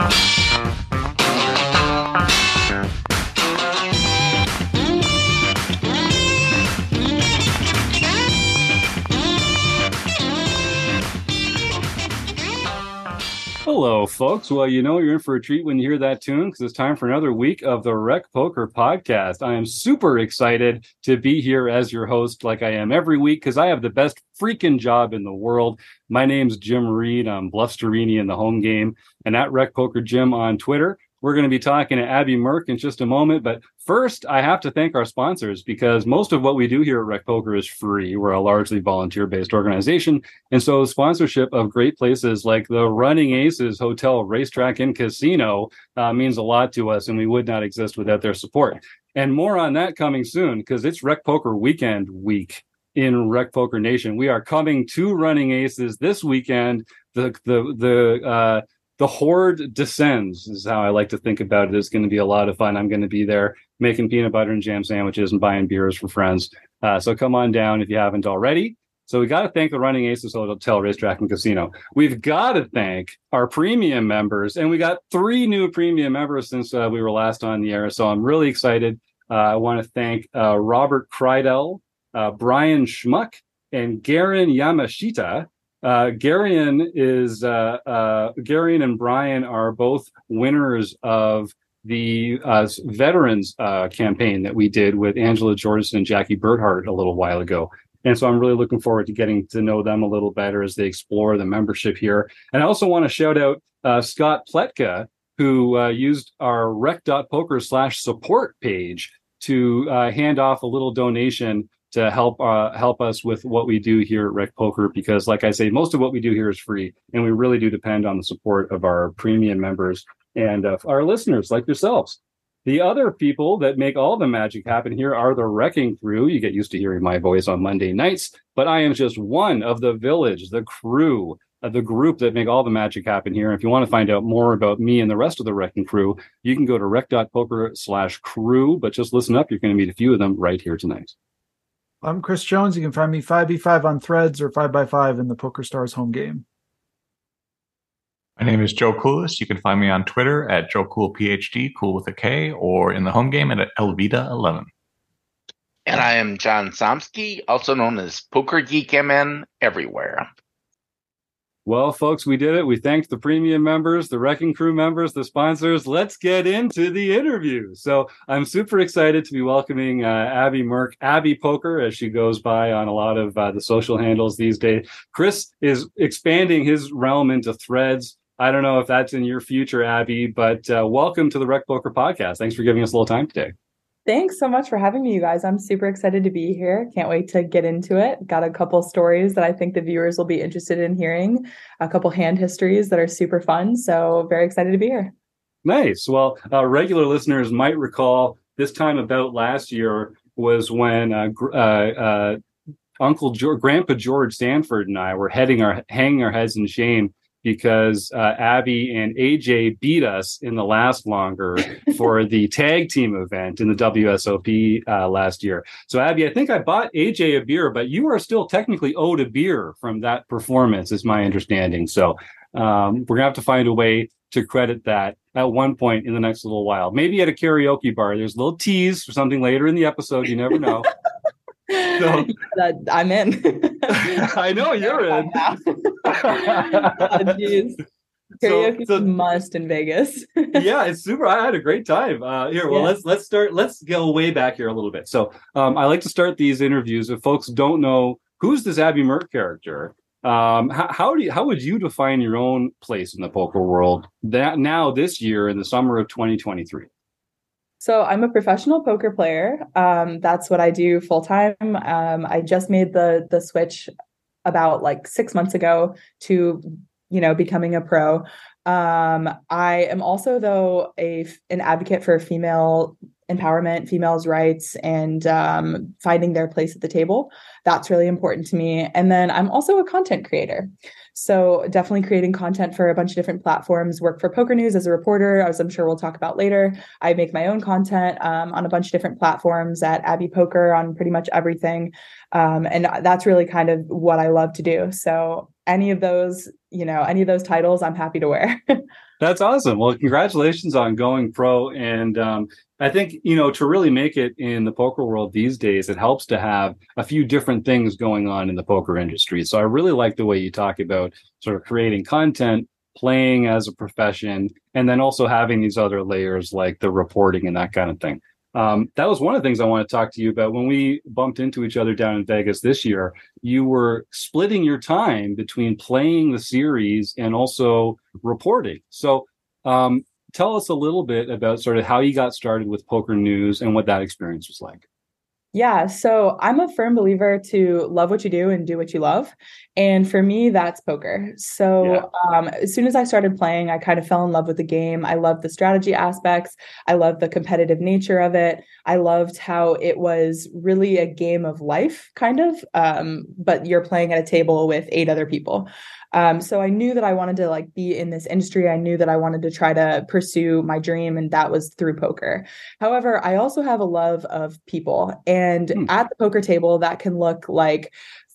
Bye. Hello, folks. Well, you know you're in for a treat when you hear that tune because it's time for another week of the Rec Poker Podcast. I am super excited to be here as your host, like I am every week, because I have the best freaking job in the world. My name's Jim Reid. I'm Bluffsterini in the home game and at Rec Poker Jim on Twitter. We're going to be talking to Abby Merk in just a moment. But first, I have to thank our sponsors because most of what we do here at Rec Poker is free. We're a largely volunteer based organization. And so, sponsorship of great places like the Running Aces Hotel, Racetrack, and Casino uh, means a lot to us, and we would not exist without their support. And more on that coming soon because it's Rec Poker Weekend week in Rec Poker Nation. We are coming to Running Aces this weekend. The the the uh, the horde descends is how I like to think about it. It's going to be a lot of fun. I'm going to be there making peanut butter and jam sandwiches and buying beers for friends. Uh, so come on down if you haven't already. So we got to thank the Running Aces Hotel, Racetrack, and Casino. We've got to thank our premium members, and we got three new premium members since uh, we were last on the air. So I'm really excited. Uh, I want to thank uh, Robert Kreidel, uh, Brian Schmuck, and Garen Yamashita uh, Garion is uh, uh, Garion and Brian are both winners of the uh, veterans uh, campaign that we did with Angela Jordison and Jackie Burkhart a little while ago. And so I'm really looking forward to getting to know them a little better as they explore the membership here. And I also want to shout out uh, Scott Pletka, who used our rec.poker slash support page to hand off a little donation to help uh, help us with what we do here at Rec Poker because, like I say, most of what we do here is free, and we really do depend on the support of our premium members and uh, our listeners like yourselves. The other people that make all the magic happen here are the RECing Crew. You get used to hearing my voice on Monday nights, but I am just one of the village, the crew, uh, the group that make all the magic happen here. And if you want to find out more about me and the rest of the RECing Crew, you can go to rec.poker slash crew. But just listen up, you're going to meet a few of them right here tonight. I'm Chris Jones. You can find me 5v5 on threads or 5x5 in the Poker Stars home game. My name is Joe Coolis. You can find me on Twitter at Joe Cool PhD, cool with a K, or in the home game at Elvita11. And I am John Somsky, also known as Poker Geek MN everywhere. Well, folks, we did it. We thanked the premium members, the RECing Crew members, the sponsors. Let's get into the interview. So I'm super excited to be welcoming uh, Abby Merk, Abby Poker, as she goes by on a lot of uh, the social handles these days. Chris is expanding his realm into threads. I don't know if that's in your future, Abby, but uh, welcome to the Rec Poker podcast. Thanks for giving us a little time today. Thanks so much for having me, you guys. I'm super excited to be here. Can't wait to get into it. Got a couple stories that I think the viewers will be interested in hearing, a couple hand histories that are super fun. So, very excited to be here. Nice. Well, uh, regular listeners might recall this time about last year was when uh, uh, uh Uncle George, Grandpa George Sanford and I were heading our hanging our heads in shame because uh, Abby and AJ beat us in the last longer for the tag team event in the WSOP uh, last year. So, Abby, I think I bought AJ a beer, but you are still technically owed a beer from that performance, is my understanding. So, um, we're gonna have to find a way to credit that at one point in the next little while. Maybe at a karaoke bar. There's a little tease for something later in the episode. You never know. So, I'm in. I know you're in. oh, Karaoke so, so, must in Vegas. yeah, it's super. I had a great time. Uh, here, well, yeah. let's let's start. Let's go way back here a little bit. So, um, I like to start these interviews if folks don't know who's this Abby Merk character. Um, how, how do you, how would you define your own place in the poker world that now this year in the summer of 2023? So I'm a professional poker player. Um, that's what I do full time. Um, I just made the the switch about like six months ago to you know becoming a pro. Um, I am also though a an advocate for female empowerment, females' rights, and um, finding their place at the table. That's really important to me. And then I'm also a content creator. So definitely creating content for a bunch of different platforms. Work for Poker News as a reporter, as I'm sure we'll talk about later. I make my own content um, on a bunch of different platforms at Abby Poker on pretty much everything, um, and that's really kind of what I love to do. So any of those, you know, any of those titles, I'm happy to wear. That's awesome. Well, congratulations on going pro. And um, I think, you know, to really make it in the poker world these days, it helps to have a few different things going on in the poker industry. So I really like the way you talk about sort of creating content, playing as a profession, and then also having these other layers like the reporting and that kind of thing. Um, that was one of the things I want to talk to you about when we bumped into each other down in Vegas this year. You were splitting your time between playing the series and also reporting. So, um, tell us a little bit about sort of how you got started with Poker News and what that experience was like. Yeah, so I'm a firm believer to love what you do and do what you love. And for me, that's poker. So yeah. um, as soon as I started playing, I kind of fell in love with the game. I loved the strategy aspects, I loved the competitive nature of it. I loved how it was really a game of life, kind of, um, but you're playing at a table with eight other people. Um, so I knew that I wanted to like be in this industry. I knew that I wanted to try to pursue my dream, and that was through poker. However, I also have a love of people, and hmm. at the poker table, that can look like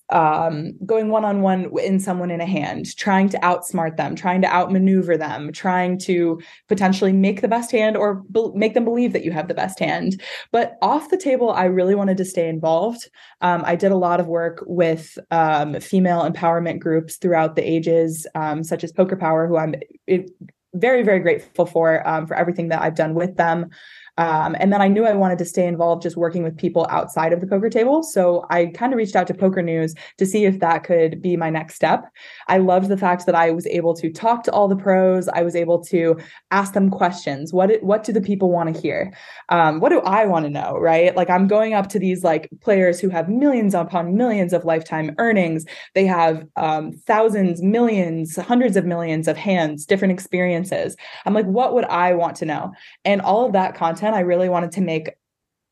um, going one on one in someone in a hand, trying to outsmart them, trying to outmaneuver them, trying to potentially make the best hand or be- make them believe that you have the best hand. But off the table, I really wanted to stay involved. Um, I did a lot of work with um, female empowerment groups throughout the ages, um, such as Poker Power, who I'm very, very grateful for um, for everything that I've done with them. Um, and then I knew I wanted to stay involved just working with people outside of the poker table. So I kind of reached out to Poker News to see if that could be my next step. I loved the fact that I was able to talk to all the pros. I was able to ask them questions. What what do the people want to hear? Um, what do I want to know? Right? Like I'm going up to these like players who have millions upon millions of lifetime earnings. They have um, thousands, millions, hundreds of millions of hands, different experiences. I'm like, what would I want to know? And all of that content content I really wanted to make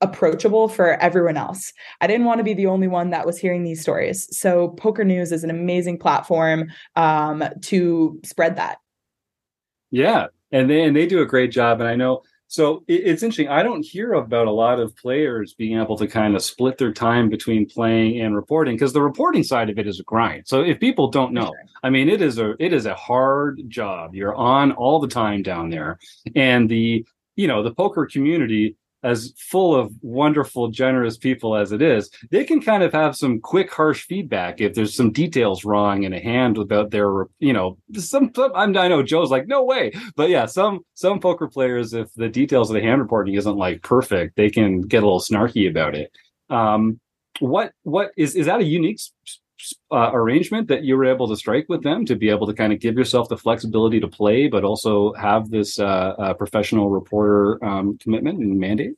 approachable for everyone else. I didn't want to be the only one that was hearing these stories. So Poker News is an amazing platform um, to spread that. Yeah, and they and they do a great job. And I know so it, it's interesting. I don't hear about a lot of players being able to kind of split their time between playing and reporting because the reporting side of it is a grind. So if people don't know, sure. I mean, it is a it is a hard job. You're on all the time down there, and the you know, the poker community, as full of wonderful, generous people as it is, they can kind of have some quick, harsh feedback if there's some details wrong in a hand about their, you know, some. some I know Joe's like, no way, but yeah, some some poker players, if the details of the hand reporting isn't like perfect, they can get a little snarky about it. Um, what what is is that a unique uh, arrangement that you were able to strike with them to be able to kind of give yourself the flexibility to play, but also have this uh, uh, professional reporter um, commitment and mandate?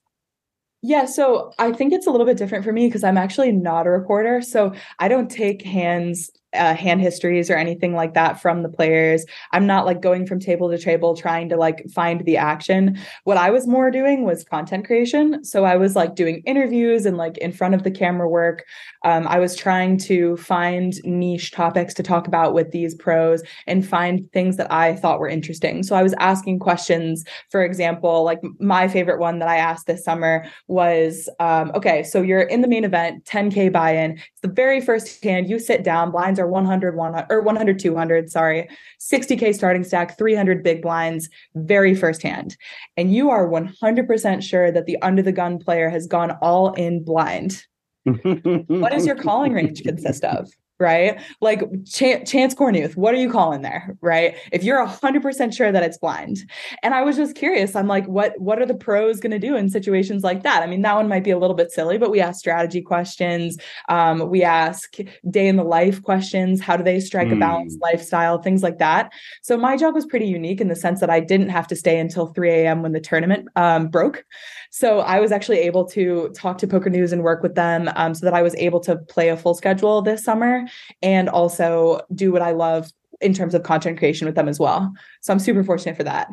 Yeah, so I think it's a little bit different for me because I'm actually not a reporter. So I don't take hands uh, hand histories or anything like that from the players. I'm not like going from table to table trying to like find the action. What I was more doing was content creation. So I was like doing interviews and like in front of the camera work. Um, I was trying to find niche topics to talk about with these pros and find things that I thought were interesting. So I was asking questions. For example, like my favorite one that I asked this summer was um, okay, so you're in the main event, 10K buy in. It's the very first hand. You sit down, blinds are are 100, 100 or 100, 200, sorry, 60K starting stack, 300 big blinds, very first hand And you are 100% sure that the under the gun player has gone all in blind. what does your calling range consist of? Right? Like Ch- Chance Kornuth, what are you calling there, right? If you're 100% sure that it's blind. And I was just curious. I'm like, what what are the pros going to do in situations like that? I mean, that one might be a little bit silly, but we ask strategy questions. Um, we ask day in the life questions. How do they strike mm. a balanced hmm. lifestyle? Things like that. So my job was pretty unique in the sense that I didn't have to stay until 3 a.m. when the tournament um, broke. So I was actually able to talk to Poker News and work with them um, so that I was able to play a full schedule this summer and also do what I love in terms of content creation with them as well. So I'm super fortunate for that.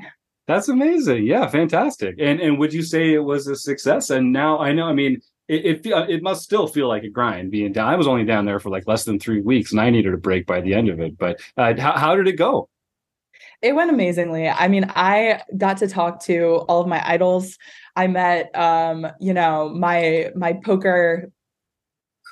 That's amazing. Yeah, fantastic. And and would you say it was a success? And now I know. I mean, it it, it must still feel like a grind being down. I was only down there for like less than three weeks, and I needed a break by the end of it. But uh, how how did it go? It went amazingly. I mean, I got to talk to all of my idols. I met, um, you know, my my poker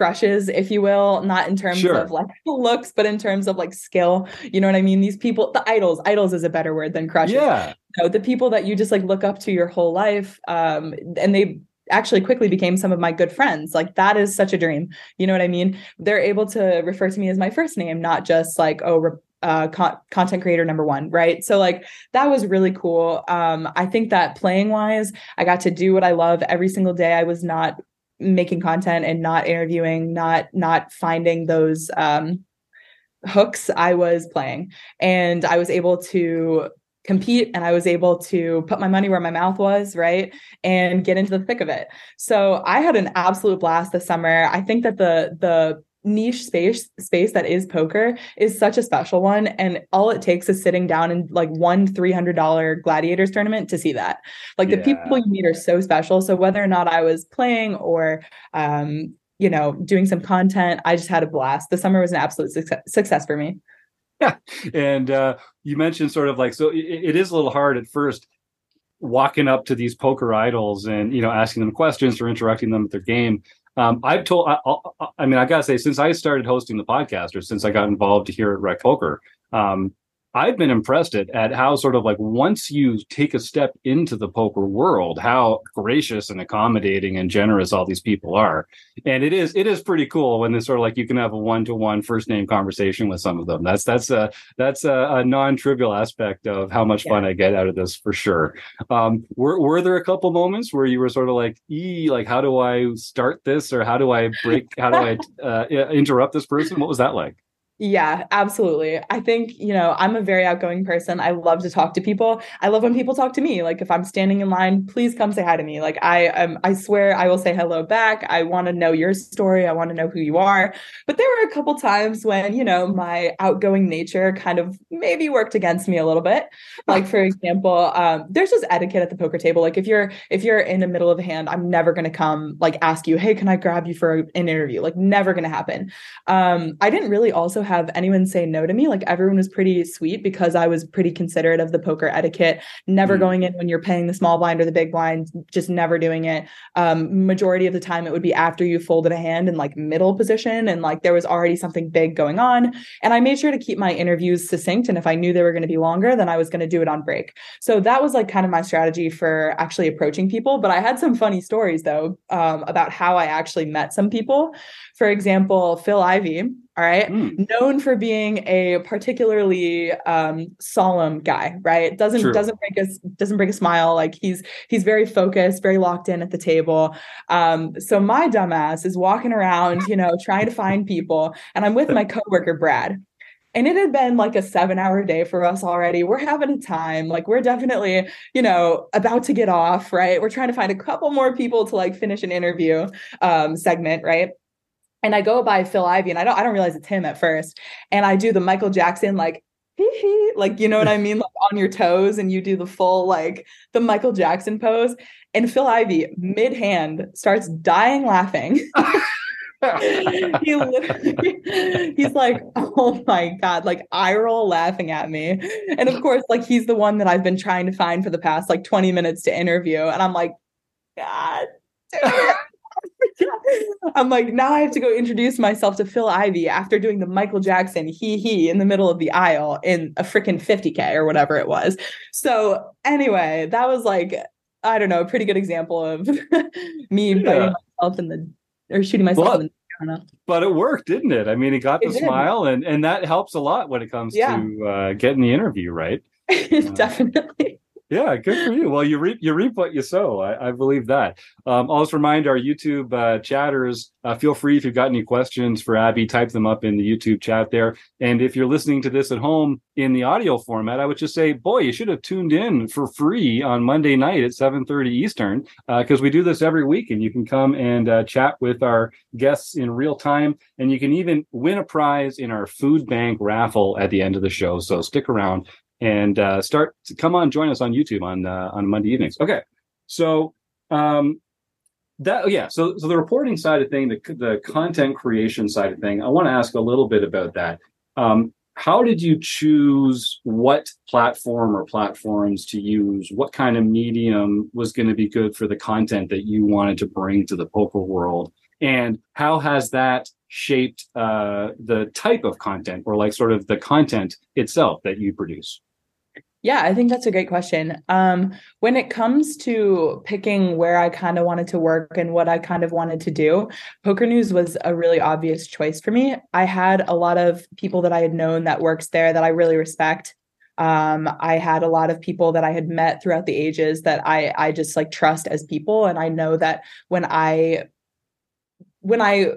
crushes, if you will, not in terms Sure. of like looks, but in terms of like skill. You know what I mean? These people, the idols, idols is a better word than crushes. Yeah. You know, the people that you just like look up to your whole life. Um, and they actually quickly became some of my good friends. Like that is such a dream. You know what I mean? They're able to refer to me as my first name, not just like, oh, re- uh, con- content creator number one, right? So like that was really cool. Um, I think that playing wise, I got to do what I love every single day. I was not making content and not interviewing, not not finding those um, hooks. I was playing, and I was able to compete and I was able to put my money where my mouth was, right? And get into the thick of it. So I had an absolute blast this summer. I think that the the niche space space that is poker is such a special one. And all it takes is sitting down in like one $300 gladiators tournament to see that. Like the people you meet are so special. So whether or not i was playing or um you know doing some content i just had a blast. The summer was an absolute success, success for me. Yeah. and uh, you mentioned sort of like so it, it is a little hard at first walking up to these poker idols and you know asking them questions or interacting them with their game um, i've told I, I, I mean i gotta say since i started hosting the podcast or since i got involved here at rec poker um, I've been impressed at, at how sort of like once you take a step into the poker world, how gracious and accommodating and generous all these people are. And it is it is pretty cool when it's sort of like you can have a one to one first name conversation with some of them. That's that's a that's a, a non trivial aspect of how much fun I get out of this for sure. Um, were were there a couple moments where you were sort of like, e like how do I start this or how do I break how do I uh, interrupt this person? What was that like? Yeah, absolutely. I think, you know, I'm a very outgoing person. I love to talk to people. I love when people talk to me. Like if I'm standing in line, please come say hi to me. Like I um I swear I will say hello back. I want to know your story. I want to know who you are. But there were a couple times when, you know, my outgoing nature kind of maybe worked against me a little bit. Like for example, um there's just etiquette at the poker table. Like if you're if you're in the middle of a hand, I'm never going to come like ask you, "Hey, can I grab you for an interview?" Like never going to happen. Um I didn't really also have anyone say no to me. Like everyone was pretty sweet because I was pretty considerate of the poker etiquette, never Mm. going in when you're paying the small blind or the big blind, just never doing it. Um, majority of the time it would be after you folded a hand in like middle position and like there was already something big going on. And I made sure to keep my interviews succinct. And if I knew they were going to be longer, then I was going to do it on break. So that was like kind of my strategy for actually approaching people. But I had some funny stories though um, about how I actually met some people. For example, Phil Ivey, all right, Mm. known for being a particularly um, solemn guy, right? Doesn't True. doesn't break a doesn't break a smile. Like he's he's very focused, very locked in at the table. Um, so my dumbass is walking around, you know, trying to find people, and I'm with my coworker Brad. And it had been like a seven hour day for us already. We're having a time. Like, we're definitely, you know, about to get off, right? We're trying to find a couple more people to like finish an interview um, segment, right? And I go by Phil Ivey, and I don't, I don't realize it's him at first. And I do the Michael Jackson, like, like, you know what I mean? Like on your toes, and you do the full, like, the Michael Jackson pose. And Phil Ivey mid hand, starts dying laughing. he literally, he's like, oh my God, like eye roll laughing at me. And of course, like he's the one that I've been trying to find for the past like 20 minutes to interview. And I'm like, God. I'm like, now I have to go introduce myself to Phil Ivey after doing the Michael Jackson he he in the middle of the aisle in a freaking 50K or whatever it was. So anyway, that was like, I don't know, a pretty good example of me Yeah. biting myself in the or shooting myself Well, in the but it worked, didn't it? I mean, it got the did. smile, and and that helps a lot when it comes Yeah. to uh, getting the interview, right? Definitely. Yeah, good for you. Well, you reap you reap what you sow. I, I believe that. Um, I'll just remind our YouTube uh, chatters. Uh, feel free if you've got any questions for Abby, type them up in the YouTube chat there. And if you're listening to this at home in the audio format, I would just say, boy, you should have tuned in for free on Monday night at 7:30 Eastern because we do this every week, and you can come and uh, chat with our guests in real time, and you can even win a prize in our food bank raffle at the end of the show. So stick around and uh, start come on join us on youtube on uh, on monday evenings. Okay. So um that yeah. So so the reporting side of thing the, the content creation side of thing i want to ask a little bit about that. Um how did you choose what platform or platforms to use? What kind of medium was going to be good for the content that you wanted to bring to the poker world? And how has that shaped uh, the type of content or like sort of the content itself that you produce? Yeah, I think that's a great question. Um, when it comes to picking where I kind of wanted to work and what I kind of wanted to do, Poker News was a really obvious choice for me. I had a lot of people that I had known that works there that I really respect. Um, I had a lot of people that I had met throughout the ages that I I just like trust as people, and I know that when I when I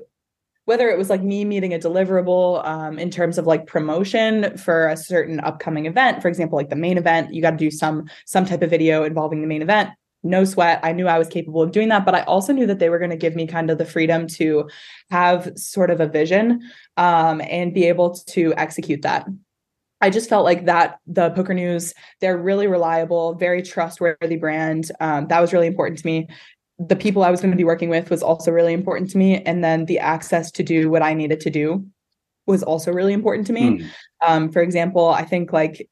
whether it was like me meeting a deliverable um, in terms of like promotion for a certain upcoming event for example like the main event you got to do some some type of video involving the main event. No sweat. I knew i was capable of doing that but i also knew that they were going to give me kind of the freedom to have sort of a vision um, and be able to execute that. I just felt like that the Poker News, they're really reliable, very trustworthy brand. Um, that was really important to me the people I was going to be working with was also really important to me. And then the access to do what I needed to do was also really important to me. Mm. Um, for example, I think like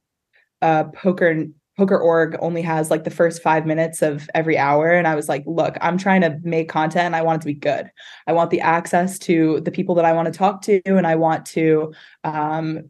uh, poker poker org only has like the first five minutes of every hour and i was like look i'm trying to make content i want it to be good i want the access to the people that i want to talk to and i want to um,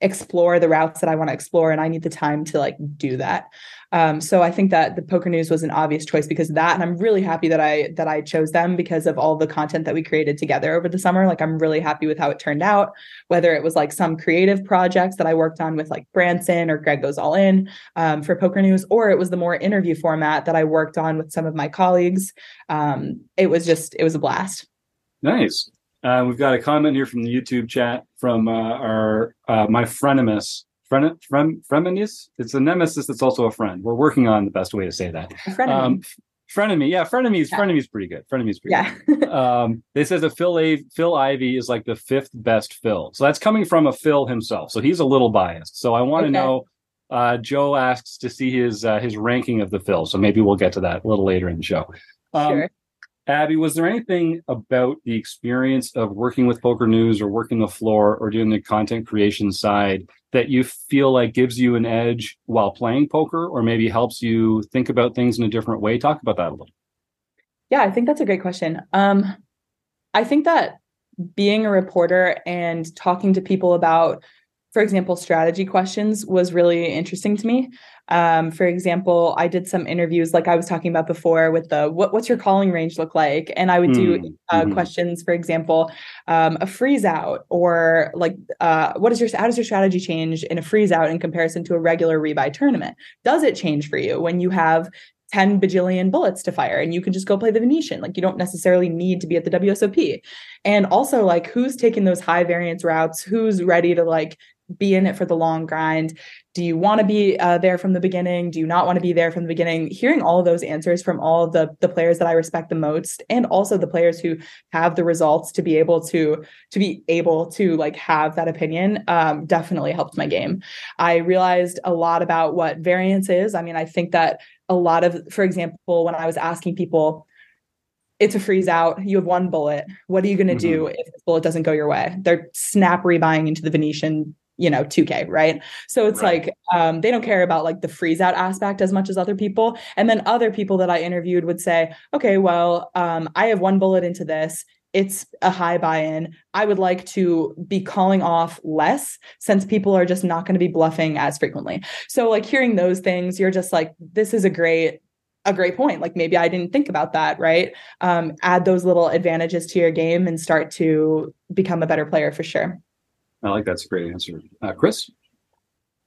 explore the routes that I want to explore and I need the time to like do that. Um, so I think that the poker news was an obvious choice because that and I'm really happy that I that I chose them because of all the content that we created together over the summer. Like I'm really happy with how it turned out, whether it was like some creative projects that I worked on with like Branson or Greg Goes All In um, for poker news, or it was the more interview format that I worked on with some of my colleagues. Um, it was just it was a blast. Nice. Uh, we've got a comment here from the YouTube chat from uh, our uh, my frenemies. Fren- frem- frenemies? It's a nemesis that's also a friend. We're working on the best way to say that. Frenemy. Um, frenemy, yeah, frenemies. Yeah. Frenemies pretty good. Frenemies is pretty yeah. good. um, they says that Phil A- Phil Ivey is like the fifth best Phil. So that's coming from a Phil himself. So he's a little biased. So I want to okay. know. Uh, Joe asks to see his uh, his ranking of the Phil. So maybe we'll get to that a little later in the show. Um, sure. Abby, was there anything about the experience of working with Poker News or working the floor or doing the content creation side that you feel like gives you an edge while playing poker or maybe helps you think about things in a different way? Talk about that a little. Yeah, I think that's a great question. Um, I think that being a reporter and talking to people about for example, strategy questions was really interesting to me. Um, for example, I did some interviews, like I was talking about before, with the what, what's your calling range look like, and I would do mm, uh, mm-hmm. questions, for example, um, a freeze out, or like uh, what is your how does your strategy change in a freeze out in comparison to a regular rebuy tournament? Does it change for you when you have 10 bajillion bullets to fire and you can just go play the Venetian. Like you don't necessarily need to be at the WSOP. And also like who's taking those high variance routes? Who's ready to like be in it for the long grind? Do you want to be uh, there from the beginning? Do you not want to be there from the beginning? Hearing all of those answers from all of the the players that I respect the most, and also the players who have the results to be able to to be able to like have that opinion, um, definitely helped my game. I realized a lot about what variance is. I mean, I think that a lot of, for example, when I was asking people it's a freeze out. You have one bullet. What are you going to mm-hmm. do if the bullet doesn't go your way? They're snap rebuying into the Venetian you know 2k right? So it's right. like um, they don't care about like the freeze out aspect as much as other people. And then other people that i interviewed would say okay well um, i have one bullet into this. It's a high buy-in. I would like to be calling off less since people are just not going to be bluffing as frequently. So like hearing those things you're just like this is a great a great point. Like maybe i didn't think about that right? Um, add those little advantages to your game and start to become a better player for sure I like that's a great answer. Uh, Chris?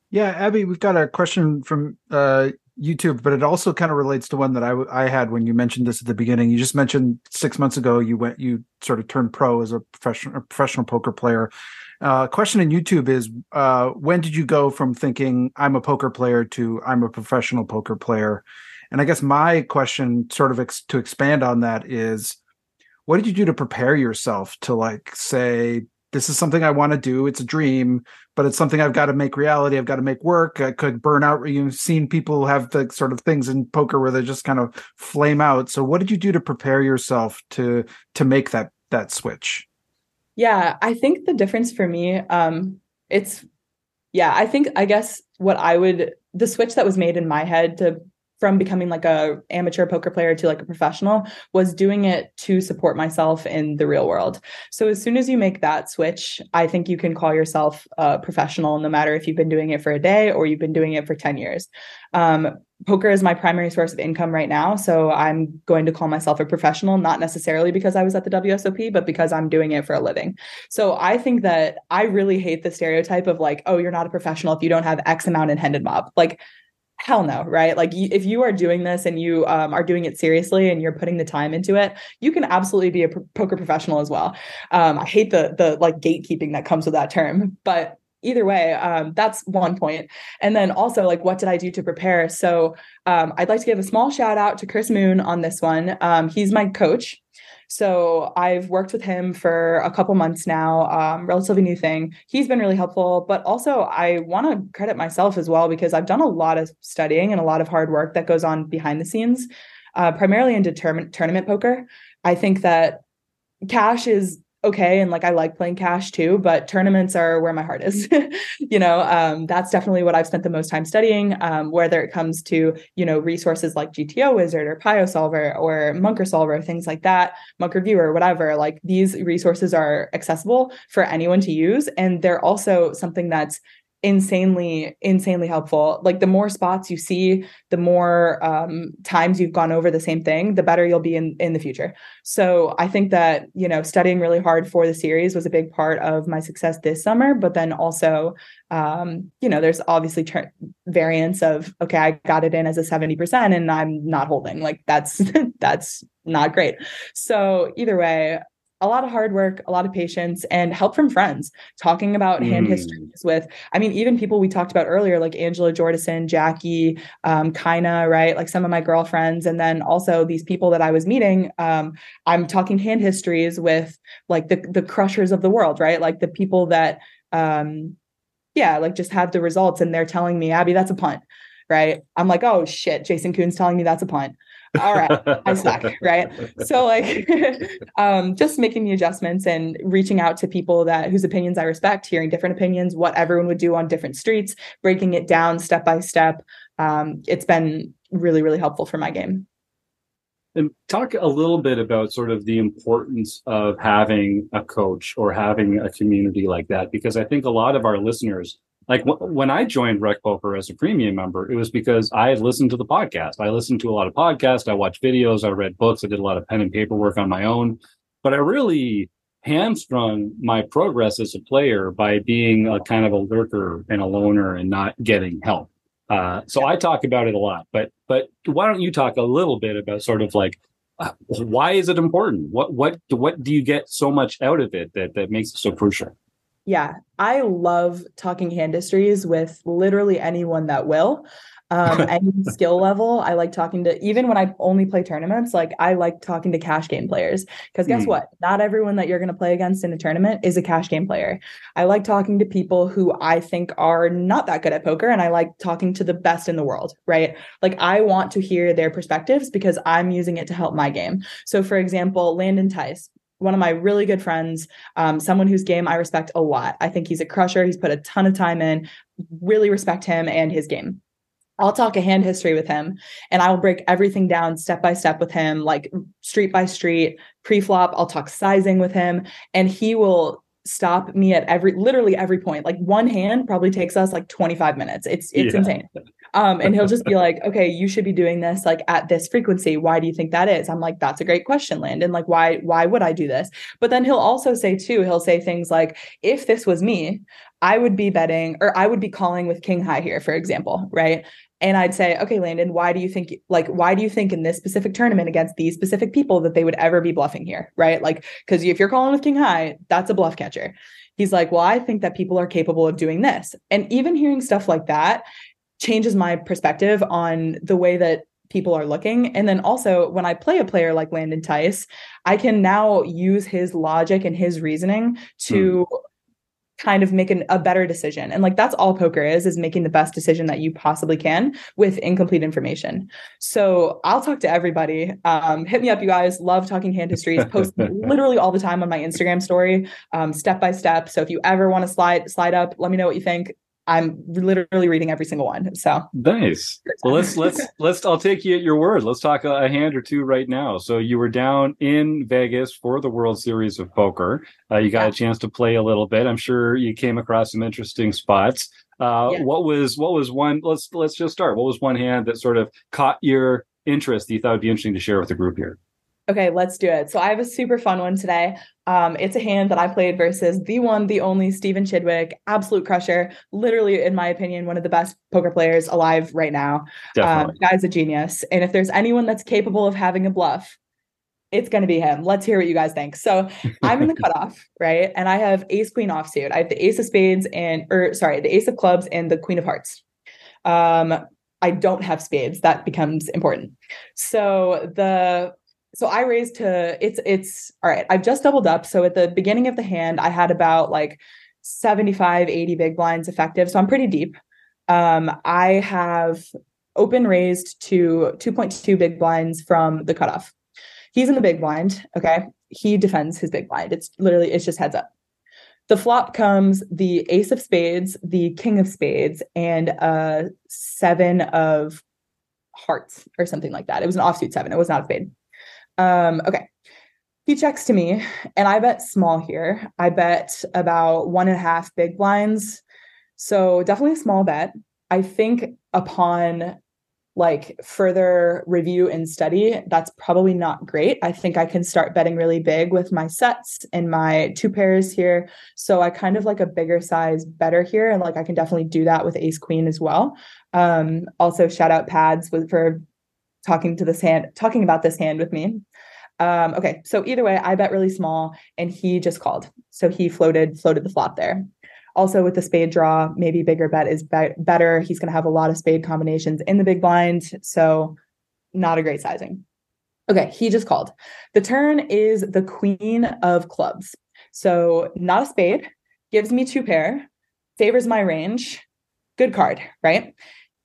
Yeah, Abby, we've got a question from uh, YouTube, but it also kind of relates to one that I, I had when you mentioned this at the beginning. You just mentioned six months ago you went you sort of turned pro as a professional professional poker player. Uh, question in YouTube is uh, when did you go from thinking I'm a poker player to I'm a professional poker player? And I guess my question, sort of ex- to expand on that, is what did you do to prepare yourself to like say this is something I want to do. It's a dream, but it's something I've got to make reality. I've got to make work. I could burn out. You've seen people have the sort of things in poker where they just kind of flame out. So what did you do to prepare yourself to to make that that switch? Yeah, I think the difference for me, um, it's yeah, I think I guess what I would the switch that was made in my head to from becoming like a amateur poker player to like a professional was doing it to support myself in the real world. So as soon as you make that switch, I think you can call yourself a professional no matter if you've been doing it for a day or you've been doing it for 10 years. Um, poker is my primary source of income right now. So I'm going to call myself a professional, not necessarily because I was at the WSOP, but because I'm doing it for a living. So I think that I really hate the stereotype of like, oh, you're not a professional if you don't have X amount in Hendon Mob. Like, hell no right? Like if you are doing this and you um, are doing it seriously and you're putting the time into it you can absolutely be a poker professional as well. Um, i hate the the like gatekeeping that comes with that term but either way um, that's one point. And then also like what did i do to prepare? So um, i'd like to give a small shout out to chris moon on this one. Um, he's my coach so I've worked with him for a couple months now, um, relatively new thing. He's been really helpful, but also I want to credit myself as well because I've done a lot of studying and a lot of hard work that goes on behind the scenes, uh, primarily in determin- tournament poker. I think that cash is okay and like i like playing cash too but tournaments are where my heart is. You know um, that's definitely what i've spent the most time studying um, whether it comes to you know resources like gto wizard or piosolver or monker solver things like that monker viewer whatever like these resources are accessible for anyone to use and they're also something that's insanely insanely helpful. Like the more spots you see the more um, times you've gone over the same thing the better you'll be in in the future. So i think that you know studying really hard for the series was a big part of my success this summer but then also um, you know there's obviously ter- variance of okay i got it in as a 70% and i'm not holding. Like that's that's not great. So either way a lot of hard work, a lot of patience, and help from friends. Talking about mm. hand histories with, I mean, even people we talked about earlier, like Angela Jordison, Jackie, um, Kaina, right? Like some of my girlfriends, and then also these people that I was meeting. Um, I'm talking hand histories with like the the crushers of the world, right? Like the people that, um, yeah, like just have the results, and they're telling me, Abby, that's a punt, right? I'm like, oh shit, Jason Koon's telling me that's a punt all right. I suck right? So like um just making the adjustments and reaching out to people that whose opinions i respect hearing different opinions what everyone would do on different streets breaking it down step by step. Um it's been really really helpful for my game. And talk a little bit about sort of the importance of having a coach or having a community like that because i think a lot of our listeners like w- when I joined Rec Poker as a premium member, it was because I had listened to the podcast. I listened to a lot of podcasts, I watched videos, I read books, I did a lot of pen and paper work on my own. But I really hamstrung my progress as a player by being a kind of a lurker and a loner and not getting help. Uh, so I talk about it a lot, but but why don't you talk a little bit about sort of like uh, why is it important? What what what do you get so much out of it that that makes it so crucial? Yeah, I love talking hand histories with literally anyone that will. Um, any skill level. I like talking to even when I only play tournaments, like I like talking to cash game players. Because guess mm. what? Not everyone that you're gonna play against in a tournament is a cash game player. I like talking to people who I think are not that good at poker, and I like talking to the best in the world, right? Like I want to hear their perspectives because I'm using it to help my game. So for example, Landon Tice, one of my really good friends, um, someone whose game I respect a lot. I think he's a crusher. He's put a ton of time in. Really respect him and his game. I'll talk a hand history with him and I will break everything down step by step with him, like street by street, pre flop. I'll talk sizing with him and he will stop me at every literally every point like one hand probably takes us like 25 minutes it's it's yeah. insane um and he'll just be like okay you should be doing this like at this frequency why do you think that is i'm like that's a great question landon like why why would i do this but then he'll also say too he'll say things like if this was me I would be betting or I would be calling with king high here, for example, right? And I'd say, okay, Landon, why do you think, like, why do you think in this specific tournament against these specific people that they would ever be bluffing here, right? Like, because if you're calling with king high, that's a bluff catcher. He's like, well, I think that people are capable of doing this. And even hearing stuff like that changes my perspective on the way that people are looking. And then also, when I play a player like Landon Tice, I can now use his logic and his reasoning to. Mm kind of make an, a better decision. And like that's all poker is is making the best decision that you possibly can with incomplete information. So i'll talk to everybody. Um, hit me up you guys. Love talking hand histories. Post literally all the time on my instagram story um, step by step. So if you ever want to slide slide up let me know what you think I'm literally reading every single one. So nice. Well, let's let's let's. I'll take you at your word. Let's talk a, a, hand or two right now. So you were down in Vegas for the World Series of Poker. Uh, you got yeah. a chance to play a little bit. I'm sure you came across some interesting spots. Uh, yeah. What was what was one? Let's let's just start. What was one hand that sort of caught your interest? That you thought would be interesting to share with the group here. Okay, let's do it. So I have a super fun one today. Um, it's a hand that I played versus the one, the only Stephen Chidwick, absolute crusher. Literally, in my opinion, one of the best poker players alive right now. Um, guy's a genius. And if there's anyone that's capable of having a bluff, it's going to be him. Let's hear what you guys think. So I'm in the cutoff, right? And I have ace queen offsuit. I have the ace of spades and, or sorry, the ace of clubs and the queen of hearts. Um, I don't have spades. That becomes important. So the so I raised to it's it's all right. I've just doubled up. So at the beginning of the hand, I had about like 75, 80 big blinds effective. So I'm pretty deep. Um, I have open raised to 2.2 big blinds from the cutoff. He's in the big blind. Okay. He defends his big blind. It's literally, it's just heads up. The flop comes the ace of spades, the king of spades, and a seven of hearts or something like that. It was an offsuit seven. It was not a spade. Um, okay. He checks to me, and I bet small here. I bet about one and a half big blinds. So definitely a small bet. I think upon like further review and study, that's probably not great. I think I can start betting really big with my sets and my two pairs here. So I kind of like a bigger size better here. And like I can definitely do that with ace queen as well. Um, also shout out pads with, for talking to this hand, talking about this hand with me. Um, okay, so either way, I bet really small, and he just called. So he floated, floated the flop there. Also, with the spade draw, maybe bigger bet is be- better. He's going to have a lot of spade combinations in the big blind, so not a great sizing. Okay, he just called. The turn is the queen of clubs. So not a spade, gives me two pair, favors my range. Good card, right?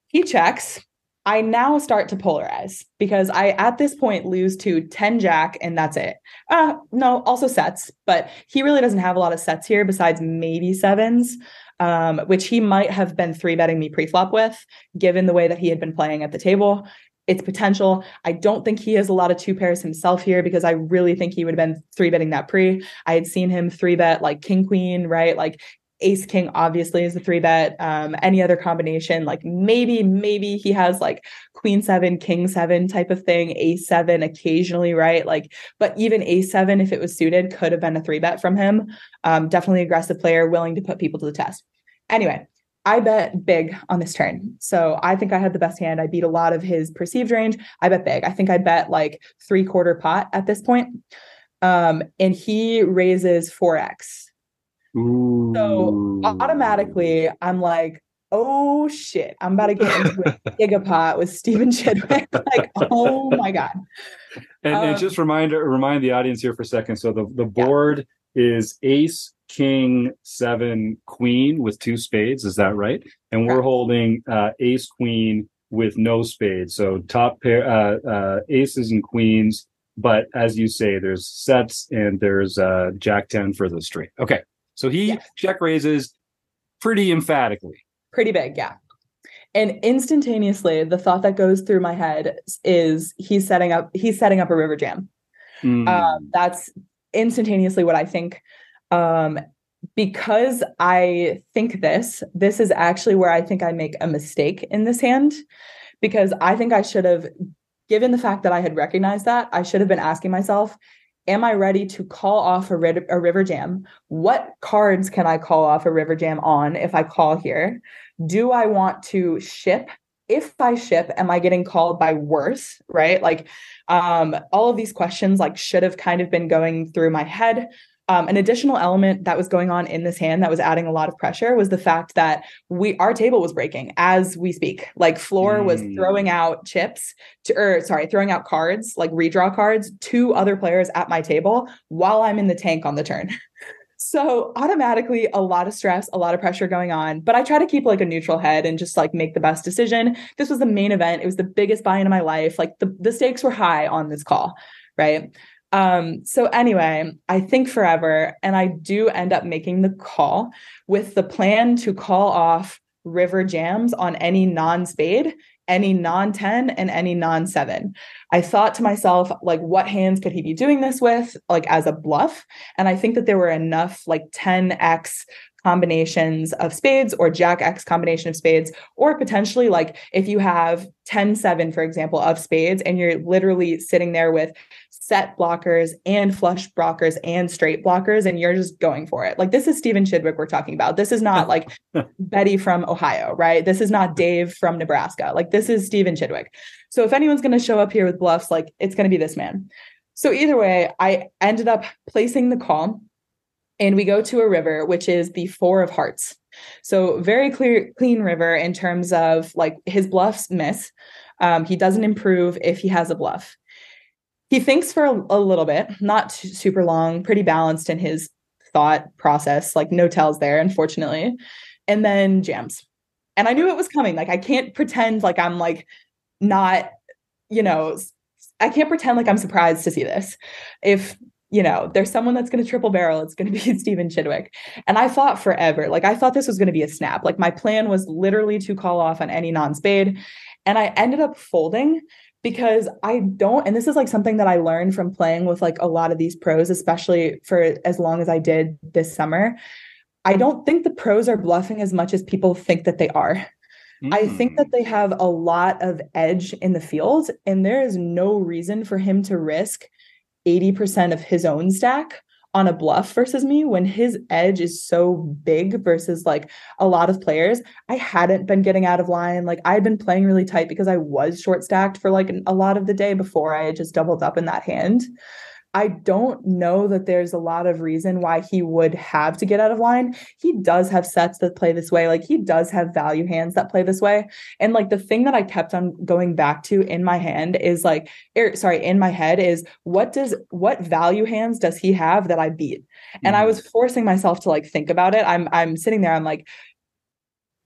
He checks. I now start to polarize because I, at this point, lose to 10 Jack and that's it. Uh, no, also sets, but he really doesn't have a lot of sets here besides maybe sevens, um, which he might have been three betting me pre-flop with, given the way that he had been playing at the table. It's potential. I don't think he has a lot of two pairs himself here because I really think he would have been three betting that pre. I had seen him three bet like king queen, right? Like ace king obviously is a three bet um any other combination like maybe maybe he has like queen seven king seven type of thing ace seven occasionally right like but even ace seven if it was suited could have been a three bet from him um definitely aggressive player willing to put people to the test anyway I bet big on this turn. So I think I had the best hand. I beat a lot of his perceived range. I bet big. I think I bet like three quarter pot at this point. Um, and he raises 4x. Ooh. So automatically, I'm like, oh shit, I'm about to get into a gigapot with Stephen Chidwick. like, oh my god. And, um, and, just remind remind the audience here for a second. So the the board yeah. is Ace, King, Seven, Queen with two spades. Is that right? And we're holding uh, Ace, Queen with no spades. So top pair, uh, uh, aces and queens. But as you say, there's sets and there's uh, Jack ten for the street. Okay. So he yes. check raises pretty emphatically. Pretty big, yeah. And instantaneously, the thought that goes through my head is he's setting up he's setting up a river jam. Mm. Um, that's instantaneously what I think. Um, because I think this, this is actually where I think I make a mistake in this hand. Because I think I should have, given the fact that I had recognized that, I should have been asking myself, am I ready to call off a, rid- a river jam? What cards can I call off a river jam on if I call here? Do I want to ship? If I ship, am I getting called by worse? Right? Like um, all of these questions like should have kind of been going through my head. Um, an additional element that was going on in this hand that was adding a lot of pressure was the fact that we our table was breaking as we speak. Like floor mm. was throwing out chips to, or sorry, throwing out cards, like redraw cards to other players at my table while I'm in the tank on the turn. So automatically a lot of stress, a lot of pressure going on, but I try to keep like a neutral head and just like make the best decision. This was the main event. It was the biggest buy-in of my life. Like the, the stakes were high on this call, right? Um, so anyway, I think forever, and I do end up making the call with the plan to call off river jams on any non spade, any non 10, and any non 7. I thought to myself, like, what hands could he be doing this with, like, as a bluff? And I think that there were enough, like, 10x combinations of spades or jack x combination of spades or potentially like if you have 10 7 for example of spades and you're literally sitting there with set blockers and flush blockers and straight blockers and you're just going for it. Like this is Stephen Chidwick we're talking about. This is not like Betty from Ohio right? This is not Dave from Nebraska. Like this is Stephen Chidwick. So if anyone's going to show up here with bluffs like it's going to be this man. So either way I ended up placing the call and we go to a river which is the four of hearts. So very clear clean river in terms of like his bluffs miss. Um, he doesn't improve if he has a bluff. He thinks for a, a little bit not super long pretty balanced in his thought process like no tells there unfortunately and then jams. And i knew it was coming. Like i can't pretend like i'm like not you know i can't pretend like i'm surprised to see this. If you know, there's someone that's going to triple barrel. It's going to be Stephen Chidwick. And I thought forever, like I thought this was going to be a snap. Like my plan was literally to call off on any non-spade. And I ended up folding because I don't, and this is like something that I learned from playing with like a lot of these pros, especially for as long as I did this summer. I don't think the pros are bluffing as much as people think that they are. Mm. I think that they have a lot of edge in the field, and there is no reason for him to risk 80% of his own stack on a bluff versus me when his edge is so big versus like a lot of players. I hadn't been getting out of line. Like I had been playing really tight because I was short stacked for like a lot of the day before I had just doubled up in that hand. I don't know that there's a lot of reason why he would have to get out of line. He does have sets that play this way. Like he does have value hands that play this way. And like the thing that I kept on going back to in my hand is like, er, sorry, in my head is what does, what value hands does he have that I beat? And mm-hmm. I was forcing myself to like think about it. I'm, I'm sitting there, I'm like,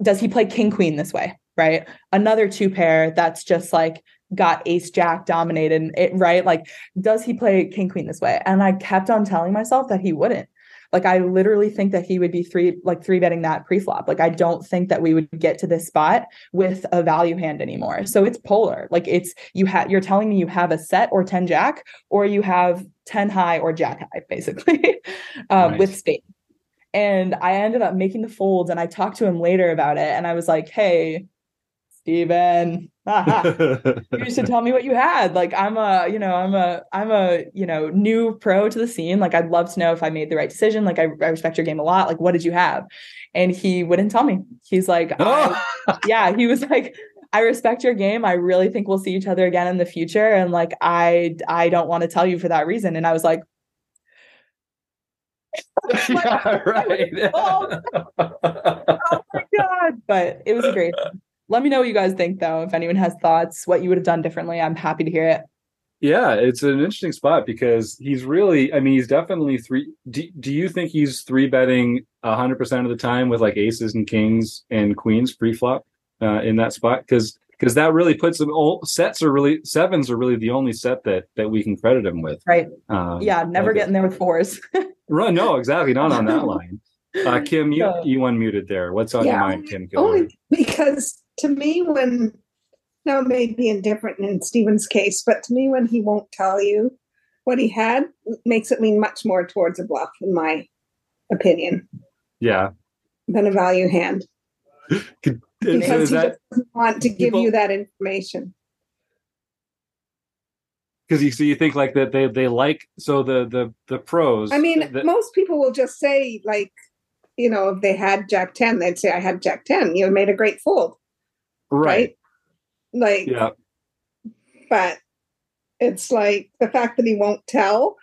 does he play king queen this way? Right. Another two pair that's just like got ace jack dominated it right? Like does he play king queen this way? And i kept on telling myself that he wouldn't. Like i literally think that he would be three like three betting that pre-flop. Like i don't think that we would get to this spot with a value hand anymore. So it's polar. Like it's you have you're telling me you have a set or 10 jack or you have 10 high or jack high basically um, with spade. And i ended up making the folds and i talked to him later about it and i was like hey Stephen, you should tell me what you had. Like I'm a, you know, I'm a, I'm a, you know, new pro to the scene. Like I'd love to know if I made the right decision. Like I, I respect your game a lot. Like what did you have? And he wouldn't tell me. He's like, oh. yeah, he was like, I respect your game. I really think we'll see each other again in the future. And like, I, I don't want to tell you for that reason. And I was like, yeah, right. oh, oh my god! But it was great. Let me know what you guys think, though. If anyone has thoughts, what you would have done differently, I'm happy to hear it. Yeah, it's an interesting spot because he's really, I mean, he's definitely three. Do, do you think he's three betting 100% of the time with like aces and kings and queens pre flop uh, in that spot? Because because that really puts them all sets are really sevens are really the only set that that we can credit him with. Right. Um, yeah, never getting there with fours. right. No, exactly. Not on that line. Uh, Kim, you so, you unmuted there. What's on yeah, your mind, Kim? Only because to me, when now it may be indifferent in Stephen's case, but to me, when he won't tell you what he had, makes it lean much more towards a bluff, in my opinion. Yeah. Than a value hand. Could, because he that, doesn't want to give people, you that information. Because you so you think like that they they like so the the the pros. I mean, the, most people will just say like you know, if they had Jack 10, they'd say, I had Jack 10. You made a great fold. Right. right. Like, yeah. But it's like the fact that he won't tell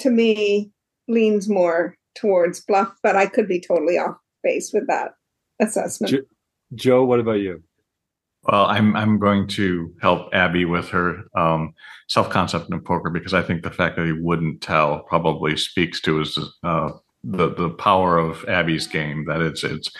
to me leans more towards bluff, but I could be totally off base with that assessment. Jo- Joe, what about you? Well, I'm I'm going to help Abby with her um, self concept in poker because I think the fact that he wouldn't tell probably speaks to his uh, the the power of Abby's game that it's it's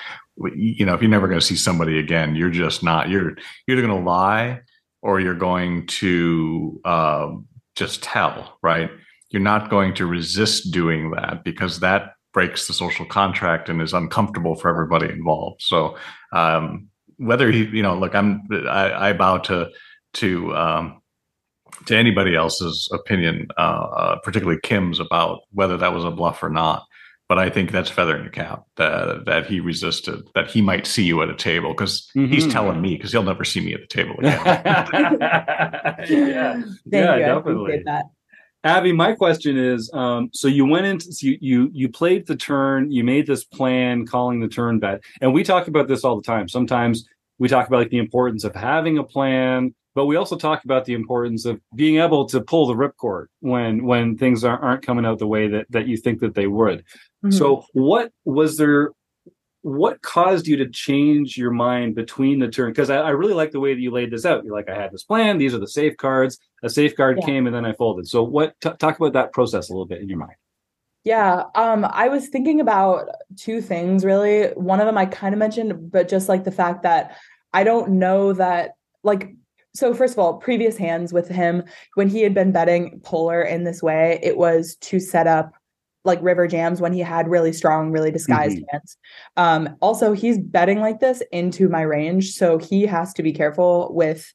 you know if you're never going to see somebody again you're just not you're you're either going to lie or you're going to uh, just tell right you're not going to resist doing that because that breaks the social contract and is uncomfortable for everybody involved so um, whether he, you know, look, I'm, I, I bow to, to, um, to anybody else's opinion, uh, uh, particularly Kim's about whether that was a bluff or not. But I think that's feathering your cap that that he resisted, that he might see you at a table because mm-hmm. he's telling me because he'll never see me at the table again. yeah, yeah, definitely. Abby, my question is: um, so you went into so you, you you played the turn, you made this plan, calling the turn bet, and we talk about this all the time. Sometimes we talk about like the importance of having a plan, but we also talk about the importance of being able to pull the ripcord when when things aren't, aren't coming out the way that that you think that they would. Mm-hmm. So what was there what caused you to change your mind between the turn? Because I, I, really like the way that you laid this out. You're like, I had this plan. These are the safeguards. A safeguard yeah. came, and then I folded. So, what? T- talk about that process a little bit in your mind. Yeah, um, I was thinking about two things really. One of them I kind of mentioned, but just like the fact that I don't know that like so first of all, previous hands with him when he had been betting polar in this way, it was to set up like river jams when he had really strong, really disguised mm-hmm. hands. Um, also, he's betting like this into my range, so he has to be careful with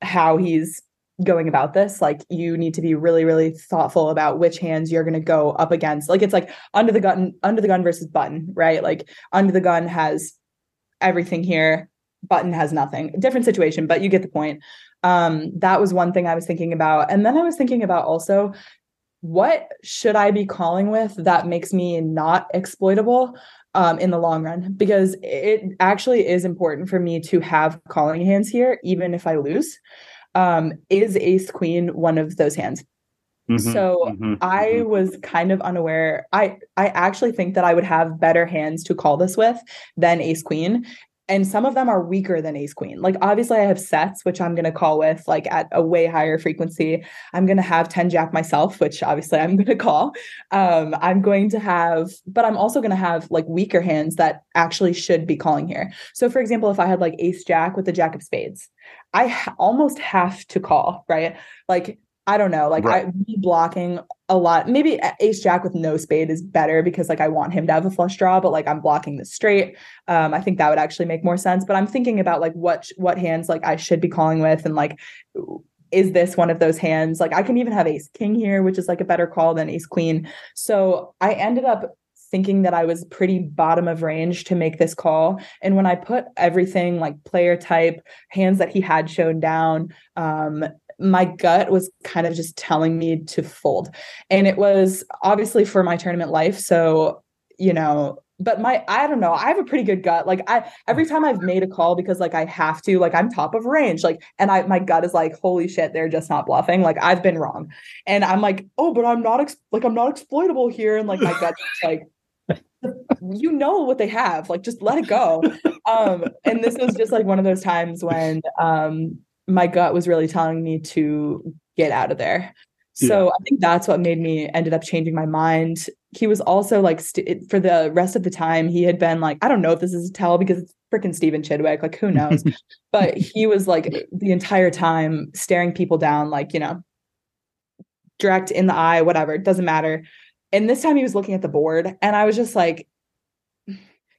how he's going about this. Like, you need to be really, really thoughtful about which hands you're going to go up against. Like, it's like under the gun, under the gun versus button, right? Like, under the gun has everything here button has nothing different situation but you get the point um that was one thing i was thinking about and then i was thinking about also what should i be calling with that makes me not exploitable um, in the long run because it actually is important for me to have calling hands here even if i lose um, is ace queen one of those hands Mm-hmm, so mm-hmm, I mm-hmm. was kind of unaware. I I actually think that I would have better hands to call this with than ace queen and some of them are weaker than ace queen. Like obviously i have sets which i'm going to call with like at a way higher frequency. I'm going to have 10 jack myself which obviously i'm going to call. Um, i'm going to have but i'm also going to have like weaker hands that actually should be calling here. So for example if i had like ace jack with the jack of spades i ha- almost have to call right? Like I don't know. Like right. I be blocking a lot. Maybe ace jack with no spade is better because like I want him to have a flush draw, but like I'm blocking the straight. Um, I think that would actually make more sense. But I'm thinking about like what what hands like I should be calling with and like is this one of those hands? Like I can even have ace king here, which is like a better call than ace queen. So I ended up thinking that I was pretty bottom of range to make this call. And when I put everything like player type, hands that he had shown down, um, my gut was kind of just telling me to fold. And it was obviously for my tournament life. So, you know, but my I don't know, I have a pretty good gut. Like I every time I've made a call because like I have to, like I'm top of range. Like and I my gut is like, holy shit, they're just not bluffing. Like I've been wrong. And I'm like, oh, but I'm not ex- like I'm not exploitable here. And like my gut's like you know what they have like just let it go um and this was just like one of those times when um my gut was really telling me to get out of there. So yeah. I think that's what made me ended up changing my mind. He was also like st- for the rest of the time he had been like I don't know if this is a tell because it's freaking Stephen Chidwick like who knows, but he was like the entire time staring people down like you know direct in the eye whatever it doesn't matter. And this time he was looking at the board and I was just like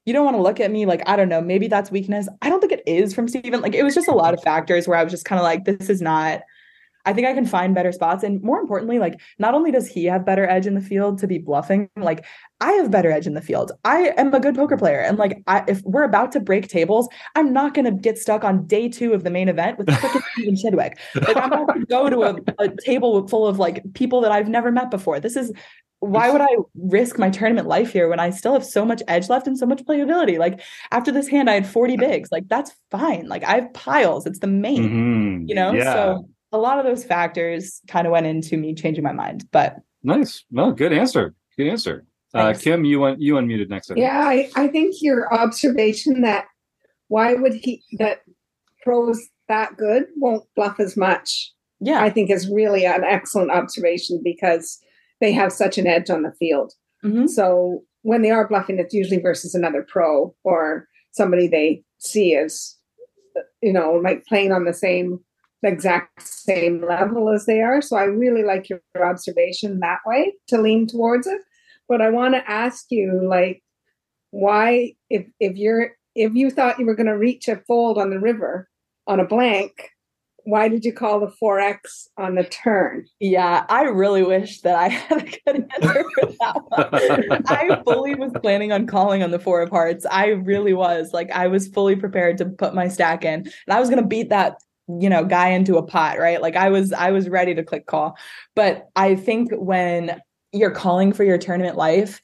you don't want to look at me like I don't know, maybe that's weakness. I don't think it is from Stephen. Like it was just a lot of factors where I was just kind of like, this is not. I think I can find better spots, and more importantly, like not only does he have better edge in the field to be bluffing, like I have better edge in the field. I am a good poker player, and like I, if we're about to break tables, I'm not going to get stuck on day two of the main event with freaking Stephen Chidwick. Like I'm not going to go to a, a table full of like people that I've never met before. This is why would I risk my tournament life here when I still have so much edge left and so much playability? Like after this hand, I had 40 bigs. Like that's fine. Like I have piles. It's the main, mm-hmm. you know? Yeah. So a lot of those factors kind of went into me changing my mind. But nice. No, good answer. Good answer. Uh, Kim, you went you unmuted next. Time. Yeah, I, I think your observation that why would he that pros that good won't bluff as much. Yeah. I think is really an excellent observation because they have such an edge on the field. Mm-hmm. So when they are bluffing, it's usually versus another pro or somebody they see as, you know, like playing on the same, the exact same level as they are. So I really like your observation that way to lean towards it. But I want to ask you, like, why, if if you're if you thought you were going to reach a fold on the river on a blank, why did you call the 4x on the turn? Yeah, I really wish that I had a good answer for that one. I fully was planning on calling on the four of hearts. I really was. Like I was fully prepared to put my stack in. And I was gonna beat that, you know, guy into a pot, right? Like I was I was ready to click call. But I think when you're calling for your tournament life,